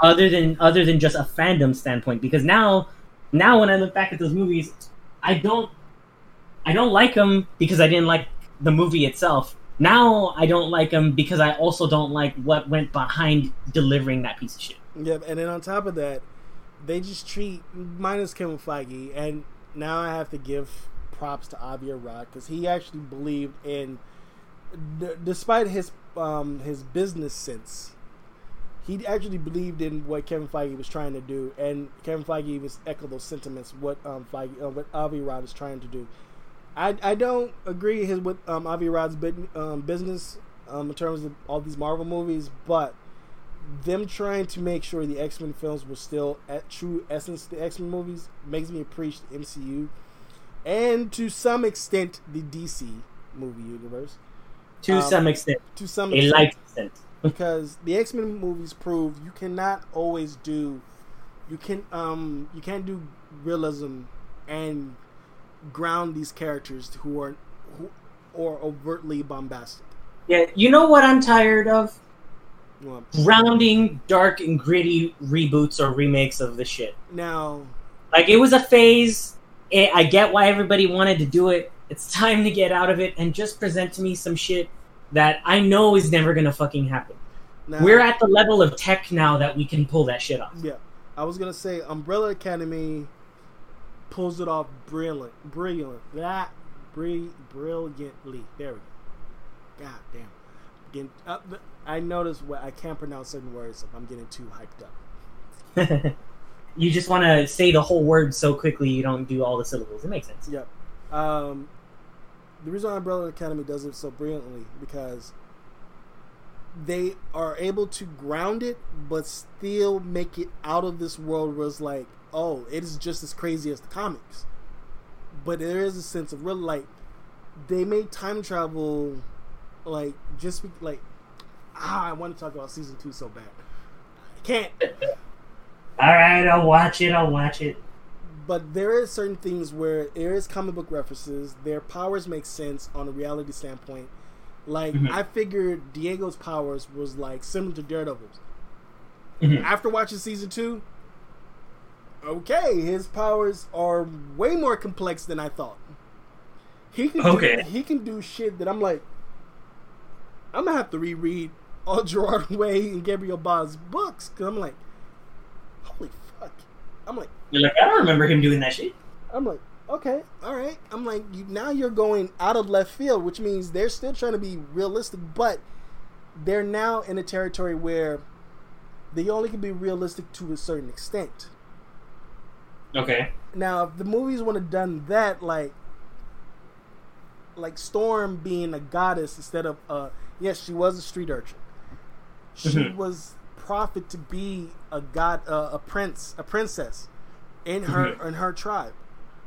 Other than other than just a fandom standpoint, because now now when I look back at those movies, I don't I don't like them because I didn't like the movie itself. Now I don't like them because I also don't like what went behind delivering that piece of shit. Yeah, and then on top of that, they just treat minus Kevin Feige and now I have to give props to Avi Arad because he actually believed in, d- despite his um, his business sense, he actually believed in what Kevin Feige was trying to do, and Kevin Feige was echo those sentiments. What um, Feige, uh, what Avi Arad is trying to do. I, I don't agree his with um, Avi Arad's um, business um, in terms of all these Marvel movies, but them trying to make sure the X Men films were still at true essence the X Men movies makes me appreciate the MCU and to some extent the DC movie universe. To um, some extent. To some extent. A light extent. because the X Men movies prove you cannot always do you can um you can't do realism and ground these characters who are who or overtly bombastic. Yeah, you know what I'm tired of? Grounding, dark and gritty reboots or remakes of the shit. Now, like it was a phase. It, I get why everybody wanted to do it. It's time to get out of it and just present to me some shit that I know is never gonna fucking happen. Now, We're at the level of tech now that we can pull that shit off. Yeah, I was gonna say Umbrella Academy pulls it off brilliant, brilliant, that brilliantly. There we go. God damn. Getting, uh, I notice what I can't pronounce certain words if I'm getting too hyped up. [laughs] you just want to say the whole word so quickly you don't do all the syllables. It makes sense. Yep. Um, the reason Umbrella Academy does it so brilliantly because they are able to ground it, but still make it out of this world where it's like, oh, it is just as crazy as the comics. But there is a sense of real like they made time travel like just be, like ah, I want to talk about season two so bad. I can't. [laughs] All right, I'll watch it. I'll watch it. But there is certain things where there is comic book references. Their powers make sense on a reality standpoint. Like mm-hmm. I figured Diego's powers was like similar to Daredevil's. Mm-hmm. After watching season two, okay, his powers are way more complex than I thought. He can okay. do, he can do shit that I'm like, I'm gonna have to reread all Gerard Way and Gabriel Ba's books because I'm like, holy fuck. I'm like, you're like, I don't remember him doing that shit. I'm like, okay, all right. I'm like, you, now you're going out of left field, which means they're still trying to be realistic, but they're now in a territory where they only can be realistic to a certain extent. Okay. Now, if the movies would have done that, like, like Storm being a goddess instead of uh yes, she was a street urchin. She mm-hmm. was prophet to be a god, uh, a prince, a princess in her mm-hmm. in her tribe.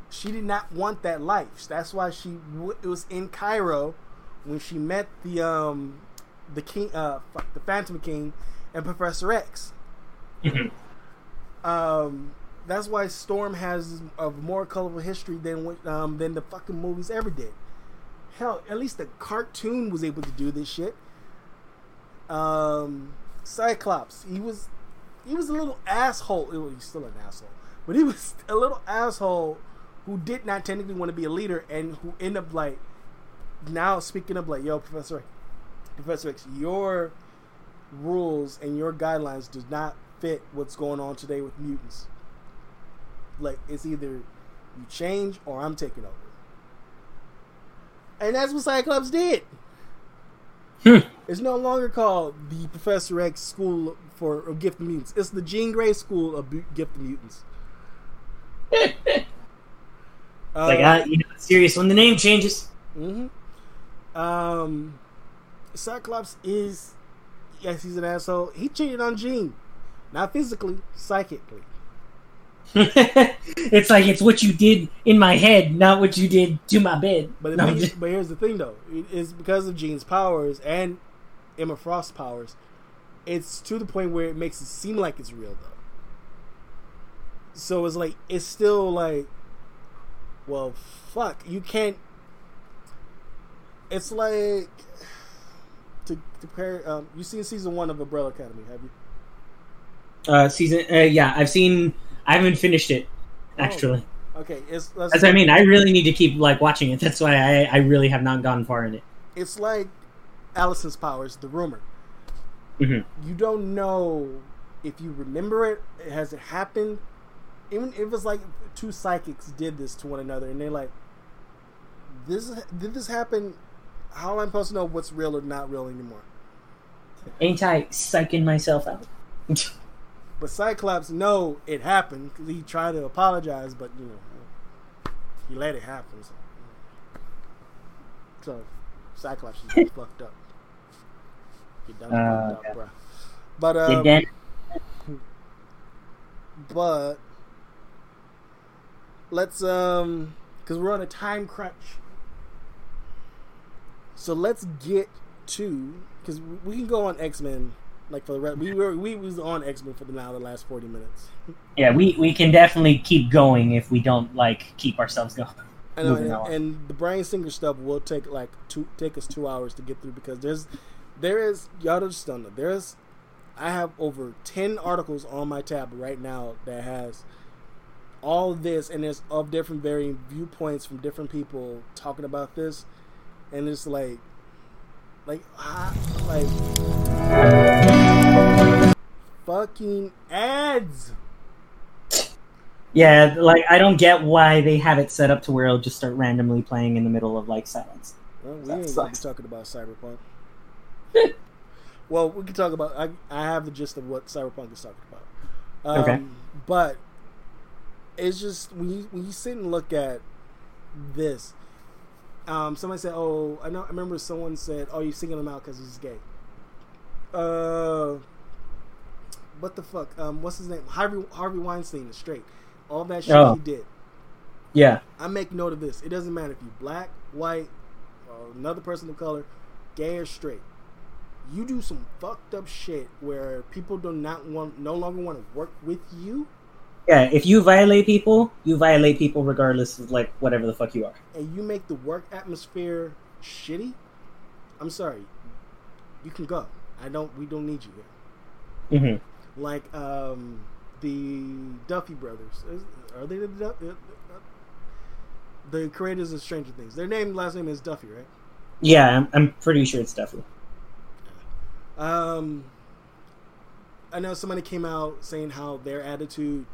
She did not want that life. That's why she w- it was in Cairo when she met the um the king uh the Phantom King and Professor X. Mm-hmm. Um, that's why Storm has a more colorful history than um than the fucking movies ever did. Hell, at least the cartoon was able to do this shit. Um, Cyclops, he was he was a little asshole. Well, he's still an asshole, but he [laughs] was a little asshole who did not technically want to be a leader and who ended up like now speaking up like, yo, Professor, Professor X, your rules and your guidelines does not fit what's going on today with mutants. Like it's either you change or I'm taking over. And that's what Cyclops did. Hmm. It's no longer called the Professor X School for of Gifted Mutants. It's the Jean Grey School of Gifted Mutants. [laughs] uh, like, uh, you know, serious when the name changes. Mm-hmm. Um, Cyclops is, yes, he's an asshole. He cheated on Jean, not physically, psychically. [laughs] it's like it's what you did in my head, not what you did to my bed. But, no, just... but here's the thing, though: it's because of Jean's powers and Emma Frost's powers. It's to the point where it makes it seem like it's real, though. So it's like it's still like, well, fuck, you can't. It's like [sighs] to to pair. Um, you seen season one of Umbrella Academy? Have you? Uh, season. Uh, yeah, I've seen I haven't finished it oh, actually. Oh, okay, it's, that's what I mean. I really need to keep like watching it. That's why I I really have not gone far in it. It's like Allison's powers, the rumor. Mm-hmm. You don't know if you remember it. Has it happened? Even it was like two psychics did this to one another, and they're like, "This did this happen? How am I supposed to know what's real or not real anymore?" Ain't I psyching myself out? [laughs] But Cyclops know it happened he tried to apologize, but you know he let it happen. So, so Cyclops is [laughs] fucked up. Get done uh, fucked up, bro. But um, but let's um, because we're on a time crunch. So let's get to because we can go on X Men like for the rest, we were we was on X Men for the now the last forty minutes. Yeah, we we can definitely keep going if we don't like keep ourselves going. I know, and, and, the Bryan Singer stuff will take like two take us two hours to get through because there's there is y'all just don't know there's I have over ten articles on my tab right now that has all this and it's of different varying viewpoints from different people talking about this, and it's like like like fucking ads. Yeah, like I don't get why they have it set up to where it'll just start randomly playing in the middle of like silence. Well, we that ain't gonna be talking about Cyberpunk. [laughs] well, we can talk about. I I have the gist of what Cyberpunk is talking about. Um, okay. But it's just when you when you sit and look at this. Um, somebody said, "Oh, I know." I remember someone said, "Oh, you're singling him out because he's gay." Uh, what the fuck? Um, what's his name? Harvey Harvey Weinstein is straight. All that shit oh. he did. Yeah. I make note of this. It doesn't matter if you're black, white, or another person of color, gay or straight. You do some fucked up shit where people do not want, no longer want to work with you. Yeah, if you violate people, you violate people regardless of like whatever the fuck you are. And you make the work atmosphere shitty. I'm sorry. You can go. I don't. We don't need you here. Mm-hmm. Like um, the Duffy brothers. Are they the Duffy? the creators of Stranger Things. Their name, last name is Duffy, right? Yeah, I'm, I'm pretty sure it's Duffy. Um, I know somebody came out saying how their attitude,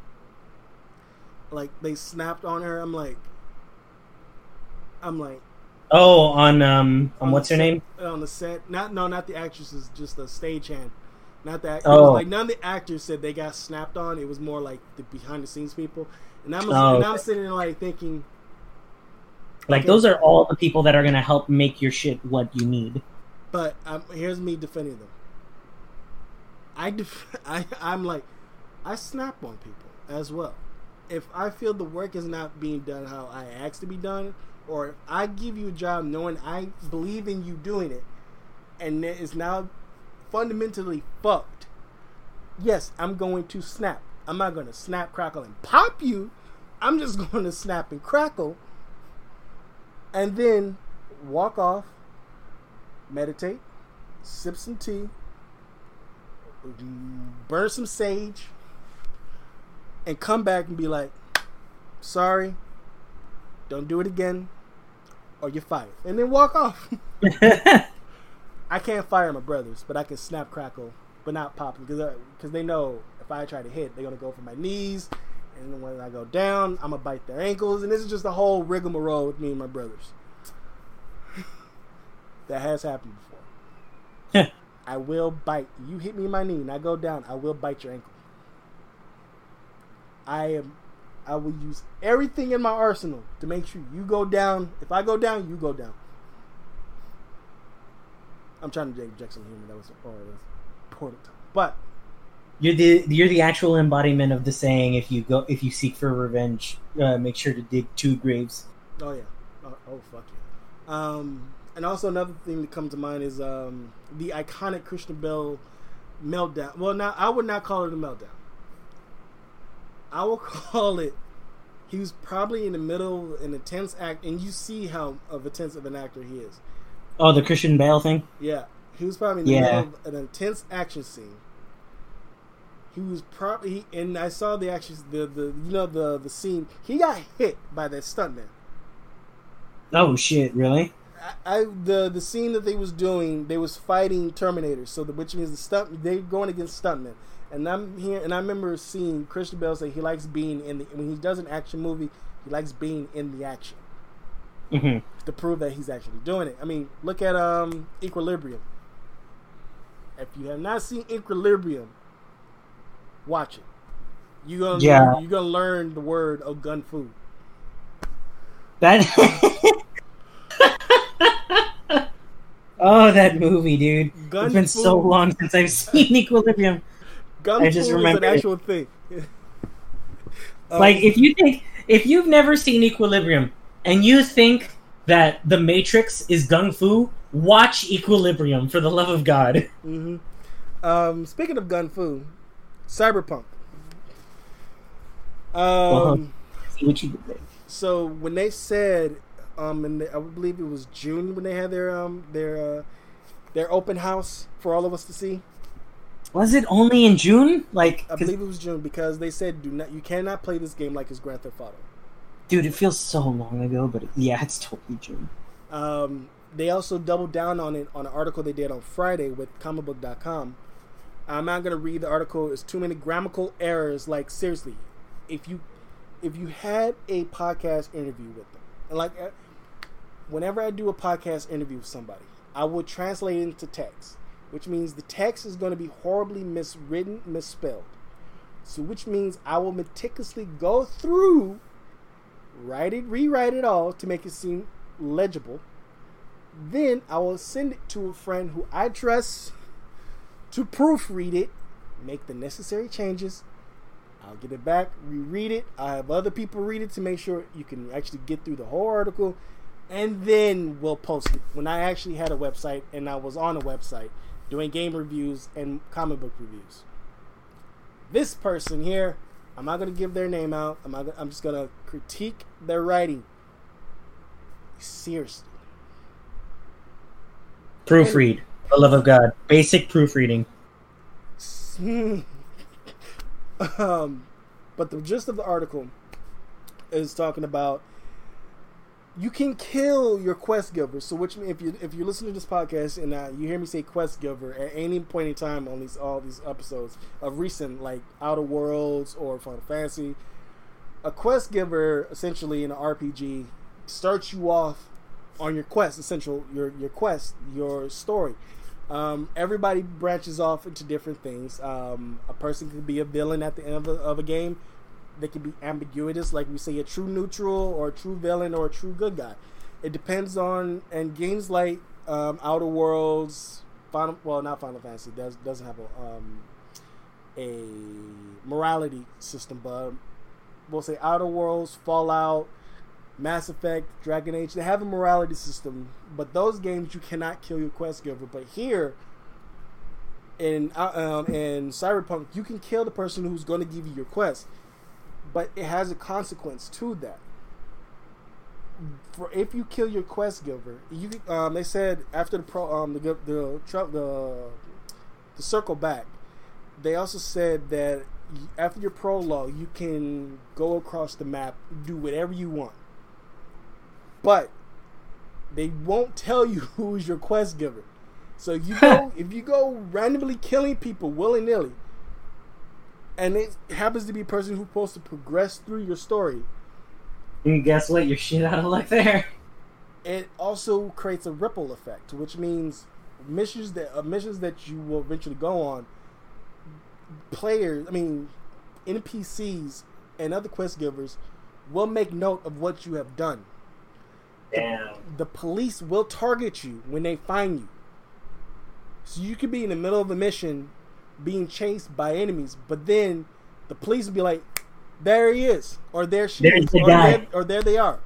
like they snapped on her. I'm like, I'm like, oh, on um, on, on what's her set, name? On the set, not no, not the actresses, just the stagehand. Not that. Oh. like none of the actors said they got snapped on. It was more like the behind the scenes people. And I'm, oh, and I'm sitting there like thinking, like okay. those are all the people that are gonna help make your shit what you need. But um, here's me defending them. I, def- [laughs] I I'm like, I snap on people as well. If I feel the work is not being done how I asked to be done, or if I give you a job knowing I believe in you doing it, and it is now fundamentally fucked, yes, I'm going to snap. I'm not going to snap, crackle, and pop you. I'm just [laughs] going to snap and crackle and then walk off, meditate, sip some tea, burn some sage, and come back and be like, sorry, don't do it again, or you're fired. And then walk off. [laughs] I can't fire my brothers, but I can snap crackle, but not pop them because because uh, they know if I try to hit, they're gonna go for my knees, and when I go down, I'm gonna bite their ankles, and this is just a whole rigmarole with me and my brothers. [sighs] that has happened before. [laughs] I will bite. You hit me in my knee, and I go down. I will bite your ankle. I am. I will use everything in my arsenal to make sure you go down. If I go down, you go down. I'm trying to inject some humor. That was, that was important. But you're the you're the actual embodiment of the saying. If you go, if you seek for revenge, uh, make sure to dig two graves. Oh yeah. Oh, oh fuck yeah. Um, and also another thing that comes to mind is um, the iconic Christian Bale meltdown. Well, now I would not call it a meltdown. I will [laughs] call it. He was probably in the middle of an intense act, and you see how of a tense of an actor he is. Oh, the Christian Bale thing. Yeah, he was probably in the yeah. middle of an intense action scene he was probably, and I saw the action, the the you know the the scene. He got hit by that stuntman. Oh shit! Really? I, I, the the scene that they was doing, they was fighting Terminators. So the which means the stunt they're going against stuntmen. And I'm here, and I remember seeing Christian Bale say he likes being in the when he does an action movie, he likes being in the action mm-hmm. to prove that he's actually doing it. I mean, look at um Equilibrium. If you have not seen Equilibrium, Watch it. You gonna yeah. learn, you gonna learn the word of gun fu. That. [laughs] oh, that movie, dude! Gun it's been so long since I've seen Equilibrium. Gun I just remember an actual thing. um, [laughs] like if you think if you've never seen Equilibrium and you think that The Matrix is gun fu, watch Equilibrium for the love of God. [laughs] Mm-hmm. Um, speaking of gun fu, Cyberpunk. Um, See what you did there. So when they said, um, and I believe it was June when they had their um their uh, their open house for all of us to see. Was it only in June? Like I believe it was June because they said do not you cannot play this game like it's Grand Theft Auto. Dude, it feels so long ago, but yeah, it's totally June. Um, they also doubled down on it on an article they did on Friday with comicbook.com I'm not gonna read the article. It's too many grammatical errors. Like seriously, if you if you had a podcast interview with them, and like uh, whenever I do a podcast interview with somebody, I will translate it into text, which means the text is going to be horribly miswritten, misspelled. So, which means I will meticulously go through, write it, rewrite it all to make it seem legible. Then I will send it to a friend who I trust to proofread it, make the necessary changes. I'll get it back, reread it. i have other people read it to make sure you can actually get through the whole article, and then we'll post it. When I actually had a website and I was on a website doing game reviews and comic book reviews this person here, I'm not gonna give their name out. I'm not. I'm just gonna critique their writing. Seriously. Proofread, for the love of God. Basic proofreading. [laughs] um, but the gist of the article is talking about you can kill your quest giver. So, which if you if you listen to this podcast and uh, you hear me say quest giver at any point in time on these all these episodes of recent like Outer Worlds or Final Fantasy, a quest giver essentially in an RPG starts you off on your quest, essential your your quest, your story. Um, everybody branches off into different things. Um, a person could be a villain at the end of a, of a game they can be ambiguous, like we say a true neutral or a true villain or a true good guy. It depends on and games like um, Outer Worlds, Final well not Final Fantasy does doesn't have a um, a morality system, but we'll say Outer Worlds, Fallout, Mass Effect, Dragon Age, they have a morality system, but those games you cannot kill your quest giver. But here in uh, um, in Cyberpunk, you can kill the person who's going to give you your quest but it has a consequence to that. For if you kill your quest giver, you um, they said after the pro um the the the, the, the circle back, they also said that after your prologue, you can go across the map, do whatever you want. But they won't tell you [laughs] who's your quest giver. So you go [laughs] if you go randomly killing people willy nilly, and it happens to be a person who's supposed to progress through your story. And guess what? You're shit out of luck there. It also creates a ripple effect, which means missions that uh, missions that you will eventually go on. Players, I mean, NPCs and other quest givers will make note of what you have done. Damn. The, the police will target you when they find you. So you could be in the middle of a mission being chased by enemies, but then the police would be like, "There he is," or "There she There's is," the or, there, or "There they are."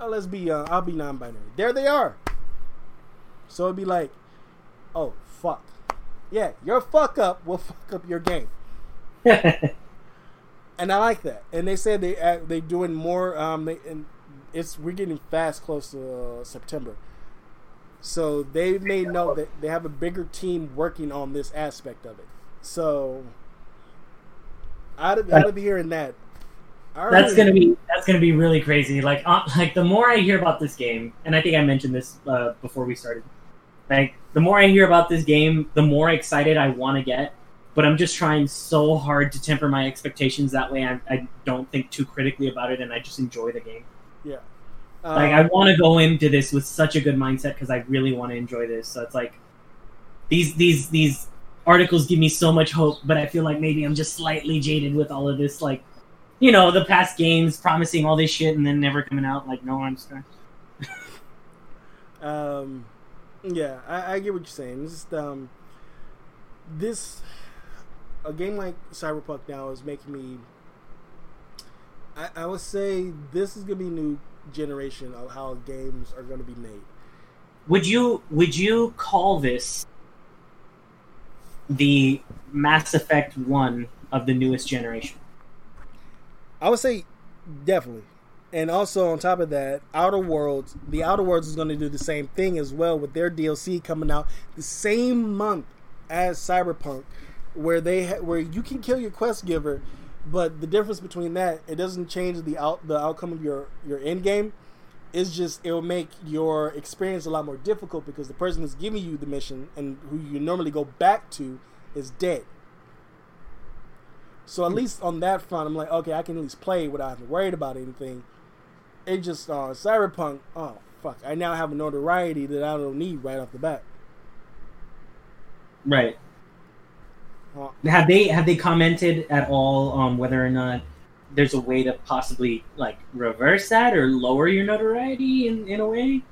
Uh, let's be, uh, I'll be non-binary. There they are. So it'd be like, "Oh fuck, yeah, your fuck up will [laughs] fuck up your game." [laughs] and I like that. And they said they uh, they doing more. Um, they and it's we're getting fast close to uh, September. So they made note that they have a bigger team working on this aspect of it. So out of out of hearing that, that's gonna be that's gonna be really crazy. Like uh, like the more I hear about this game, and I think I mentioned this uh, before we started. Like the more I hear about this game, the more excited I want to get. But I'm just trying so hard to temper my expectations. That way, I, I don't think too critically about it, and I just enjoy the game. Yeah. Um, like I want to go into this with such a good mindset because I really want to enjoy this. So it's like these these these articles give me so much hope, but I feel like maybe I'm just slightly jaded with all of this, like, you know, the past games promising all this shit and then never coming out. Like, no, I'm just. [laughs] um, yeah, I, I, get what you're saying. Just um, this a game like Cyberpunk now is making me. I, I would say this is gonna be new generation of how games are gonna be made. Would you would you call this the Mass Effect one of the newest generation. I would say definitely. And also on top of that, Outer Worlds, the Outer Worlds is going to do the same thing as well with their DLC coming out the same month as Cyberpunk, where they ha- where you can kill your quest giver, but the difference between that it doesn't change the out the outcome of your your end game it's just it will make your experience a lot more difficult because the person who's giving you the mission and who you normally go back to is dead. So at least on that front, I'm like, okay, I can at least play without having worried about anything. It just uh, Cyberpunk. Oh fuck! I now have a notoriety that I don't need right off the bat. Right. Uh, have they have they commented at all on whether or not there's a way to possibly like reverse that or lower your notoriety in, in a way?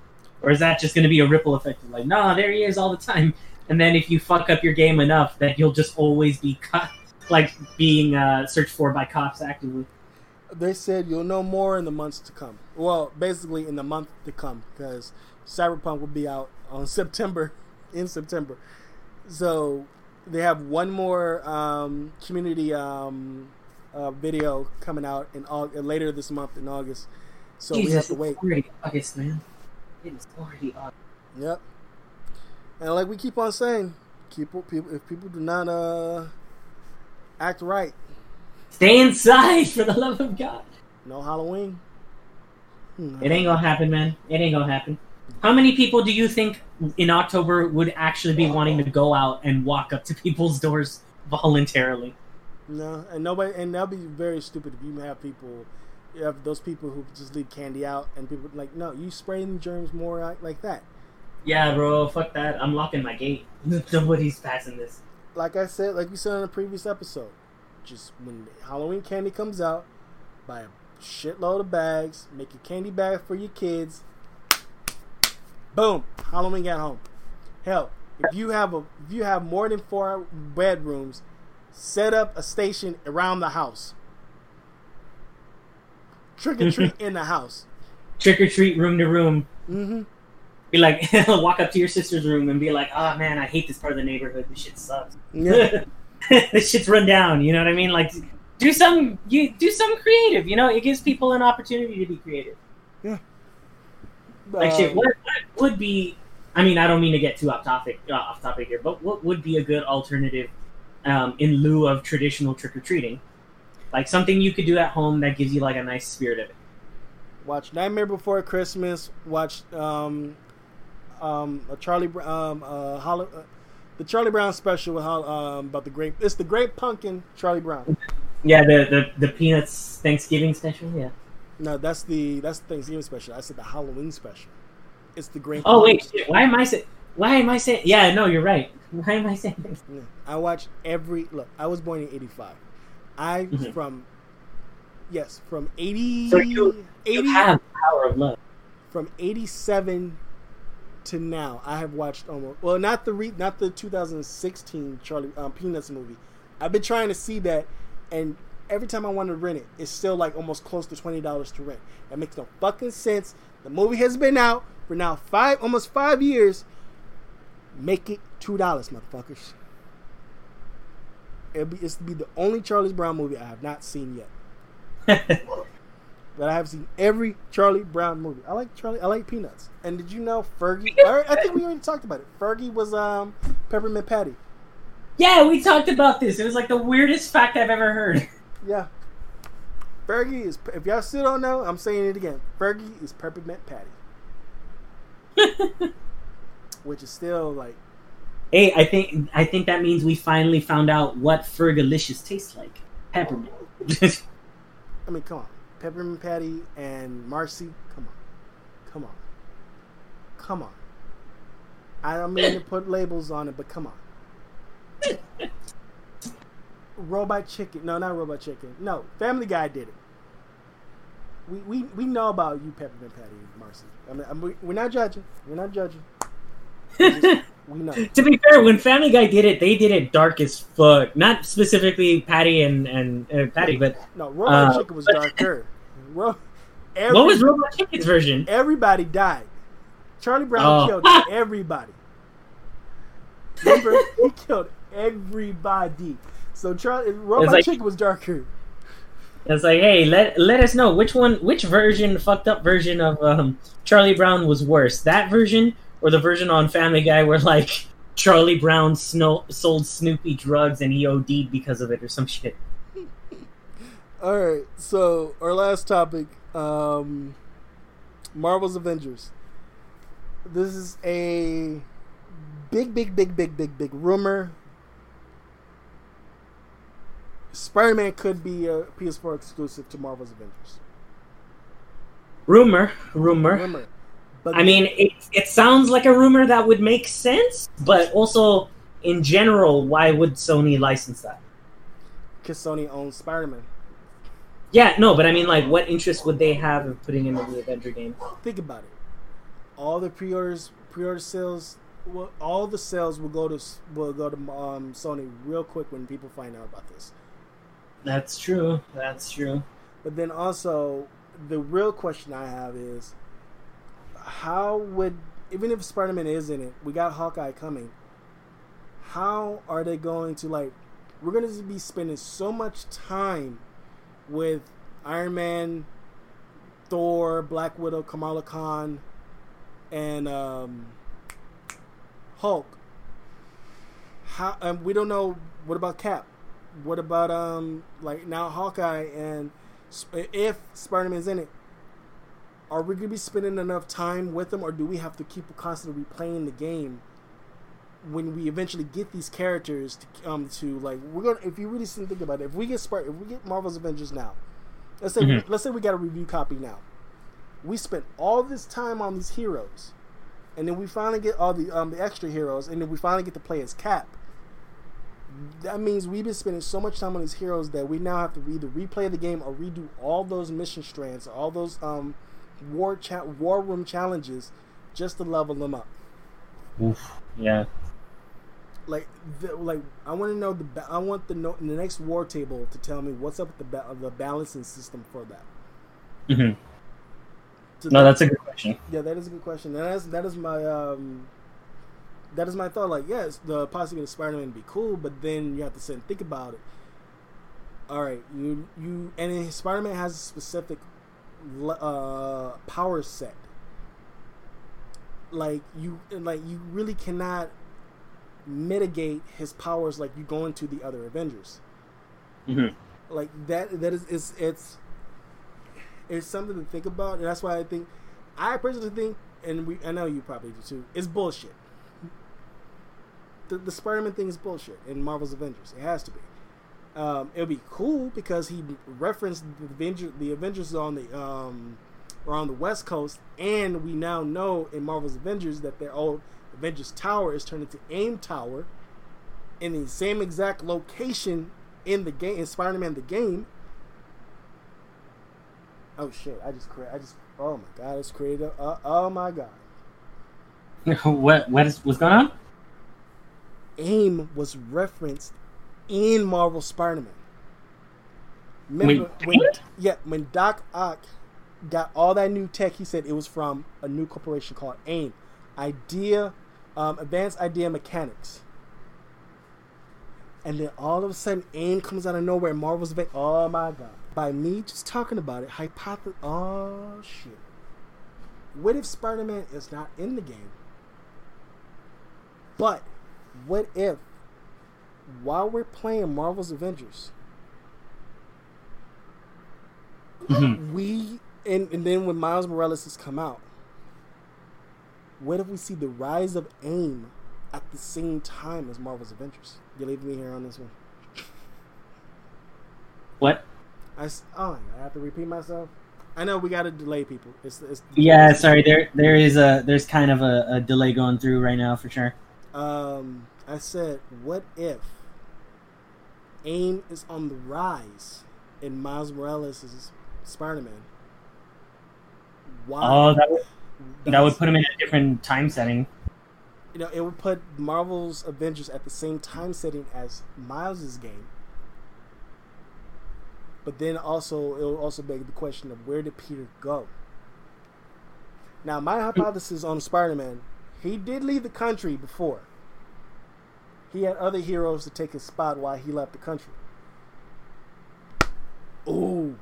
Or is that just going to be a ripple effect of like, nah, there he is all the time, and then if you fuck up your game enough, that you'll just always be cut, like being uh, searched for by cops actively. They said you'll know more in the months to come. Well, basically in the month to come, because Cyberpunk will be out on [laughs] September, in September. So they have one more um, community um, uh, video coming out in August, later this month in August. So Jesus, we have to wait. It's already August, man. It is already August. Yep. And like we keep on saying, people, people if people do not uh, act right, stay inside for the love of God. No Halloween. Hmm. It ain't gonna happen, man. It ain't gonna happen. How many people do you think in October would actually be wanting to go out and walk up to people's doors voluntarily? No, and nobody, and that'd be very stupid if you have people, you have those people who just leave candy out, and people like, no, you spray the germs more like that. Yeah, bro, fuck that. I'm locking my gate. [laughs] Nobody's passing this. Like I said, like we said in a previous episode, just when Halloween candy comes out, buy a shitload of bags, make a candy bag for your kids. Boom, Halloween at home. Hell, if you have a if you have more than four bedrooms, set up a station around the house. Trick or treat [laughs] in the house. Trick or treat room to room. Mm-hmm. Be like, [laughs] walk up to your sister's room and be like, "Oh man, I hate this part of the neighborhood. This shit sucks. Yeah. [laughs] this shit's run down." You know what I mean? Like, do some you do some creative. You know, it gives people an opportunity to be creative. Yeah. Like shit. What, what would be? I mean, I don't mean to get too off topic uh, off topic here, but what would be a good alternative um, in lieu of traditional trick or treating? Like something you could do at home that gives you like a nice spirit of it. Watch Nightmare Before Christmas. Watch um, um, a Charlie um, uh, Hollow, uh, the Charlie Brown special with um, about the great. It's the Great Pumpkin Charlie Brown. Yeah, the, the the Peanuts Thanksgiving special. Yeah. No, that's the that's the Thanksgiving special. I said the Halloween special. It's the Great. Oh wait, shit. why am I saying? Why am I saying? Yeah, no, you're right. Why am I saying? This? I watch every look. I was born in '85. I Mhm. from yes from 80, So you, 80 you have power of love. from 87 to now i have watched almost well not the re, not the 2016 charlie um, peanuts movie i've been trying to see that and every time i want to rent it it's still like almost close to $20 to rent that makes no fucking sense the movie has been out for now five almost five years make it $2 motherfuckers It'll be, it's to be the only Charlie Brown movie I have not seen yet. [laughs] But I have seen every Charlie Brown movie. I like Charlie. I like Peanuts. And did you know Fergie? [laughs] I, I think we already talked about it. Fergie was um Peppermint Patty. yeah, we talked about this. It was like the weirdest fact I've ever heard. [laughs] Yeah. Fergie is. If y'all still don't know, I'm saying it again. Fergie is Peppermint Patty, which is still like hey, I think I think that means we finally found out what Fergalicious tastes like. Peppermint. I mean, come on, Peppermint Patty and Marcy. Come on, come on, come on. I don't mean to put labels on it, but come on. Robot Chicken. No, not Robot Chicken. No, Family Guy did it. We we, we know about you, Peppermint Patty and Marcy. I mean, I'm, we- we're not judging. We're not judging. Just- [laughs] to be fair, when Family Guy did it, they did it dark as fuck. Not specifically Patty and and uh, Patty, but No, Robot Uh, Chicken was darker. Ro- every, what was Robot Chicken's version? Everybody died. Charlie Brown Oh. killed [laughs] everybody. Remember, he killed everybody. So Charlie Robot like- Chicken was darker. It's like, hey, let let us know which one, which version, fucked up version of um, Charlie Brown was worse. That version or the version on Family Guy where like Charlie Brown sno- sold Snoopy drugs and he OD'd because of it or some shit. [laughs] All right, so our last topic, um, Marvel's Avengers. This is a big, big, big, big, big, big rumor. Spider-Man could be a PS4 exclusive to Marvel's Avengers. Rumor, rumor. Rumor. But I mean, it it sounds like a rumor that would make sense, but also in general, why would Sony license that? Because Sony owns Spider Man. Yeah, no, but I mean, like, what interest would they have in putting in the Avenger game? Think about it. All the pre-orders, pre-order sales, well, all the sales will go to will go to um, Sony real quick when people find out about this. That's true. That's true. But then also, the real question I have is, how would even if Spider-Man is in it, we got Hawkeye coming. How are they going to like? We're going to be spending so much time with Iron Man, Thor, Black Widow, Kamala Khan, and um, Hulk. How we don't know. What about Cap? What about um like now Hawkeye and if Spider Man's in it? Are we gonna be spending enough time with them, or do we have to keep constantly replaying the game? when we eventually get these characters to um to like we're gonna if you really think about it if we get Spart if we get Marvel's Avengers now let's say mm-hmm. let's say we got a review copy now we spent all this time on these heroes and then we finally get all the um the extra heroes and then we finally get to play as Cap that means we've been spending so much time on these heroes that we now have to either replay the game or redo all those mission strands all those um war cha- war room challenges just to level them up Oof. yeah like the, like I want to know the I want the the next war table to tell me what's up with the ba- the balancing system for that. Mm-hmm. So no, that's a good question. Yeah, that is a good question. And that's that is my um that is my thought. Like, yes, the possibility of Spider-Man be cool, but then you have to sit and think about it. All right, you you and Spider-Man has a specific uh, power set. Like you, like you really cannot mitigate his powers like you go into the other Avengers. Mm-hmm. Like that that is it's it's it's something to think about, and that's why I think I personally think, and we I know you probably do too. It's bullshit. The, the Spider-Man thing is bullshit in Marvel's Avengers. It has to be. Um, it'll be cool because he referenced the Avengers, the Avengers on the um, are on the West Coast, and we now know in Marvel's Avengers that their old Avengers Tower is turned into AIM Tower in the same exact location in the game in Spider-Man the game. Oh shit! I just created. I just. Oh my god! It's created. Uh, oh my god. [laughs] what? What is? What's going on? AIM was referenced in Marvel Spider-Man. Remember when? Yeah, when Doc Ock got all that new tech, he said it was from a new corporation called AIM, Idea um, Advanced Idea Mechanics. And then all of a sudden, AIM comes out of nowhere. Marvel's va- oh my god! By me just talking about it, hypothesis. Oh shit! What if Spider-Man is not in the game? But what if, while we're playing Marvel's Avengers, mm-hmm. we and, and then when Miles Morales has come out, what if we see the rise of AIM at the same time as Marvel's Avengers? You leaving me here on this one? What? I oh, I have to repeat myself. I know we got to delay people. It's, it's yeah. Sorry, there there is a there's kind of a, a delay going through right now for sure. Um, I said, what if AIM is on the rise in Miles Morales' Spider-Man? Why? Oh, that would that would put him in a different time setting. You know, it would put Marvel's Avengers at the same time setting as Miles's game. But then also, it will also beg the question of where did Peter go? Now, my hypothesis on Spider-Man, he did leave the country before. He had other heroes to take his spot while he left the country. Ooh.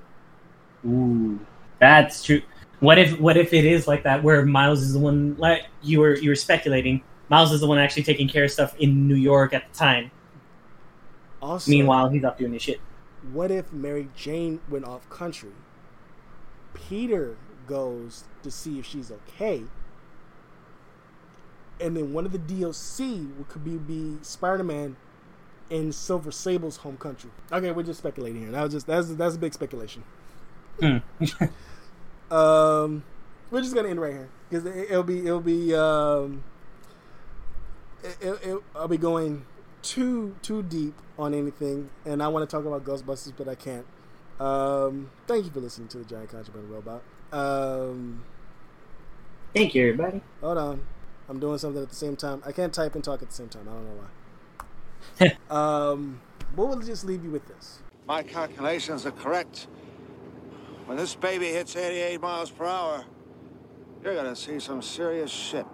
Ooh. That's true. What if what if it is like that where Miles is the one like you were you were speculating Miles is the one actually taking care of stuff in New York at the time. Also, meanwhile he's up doing his shit. What if Mary Jane went off country? Peter goes to see if she's okay, and then one of the DLC could be, be Spider Man in Silver Sable's home country. Okay, we're just speculating here. That was just that's that's a big speculation. Hmm. [laughs] Um, we're just gonna end right here because it, will be it'll be um, it, it, I'll be going too too deep on anything, and I want to talk about Ghostbusters, but I can't. Um, thank you for listening to the Giant Contraband Robot. Um, thank you, everybody. Hold on, I'm doing something at the same time. I can't type and talk at the same time. I don't know why. [laughs] um, what will just leave you with this? My calculations are correct. When this baby hits 88 miles per hour, you're gonna see some serious shit.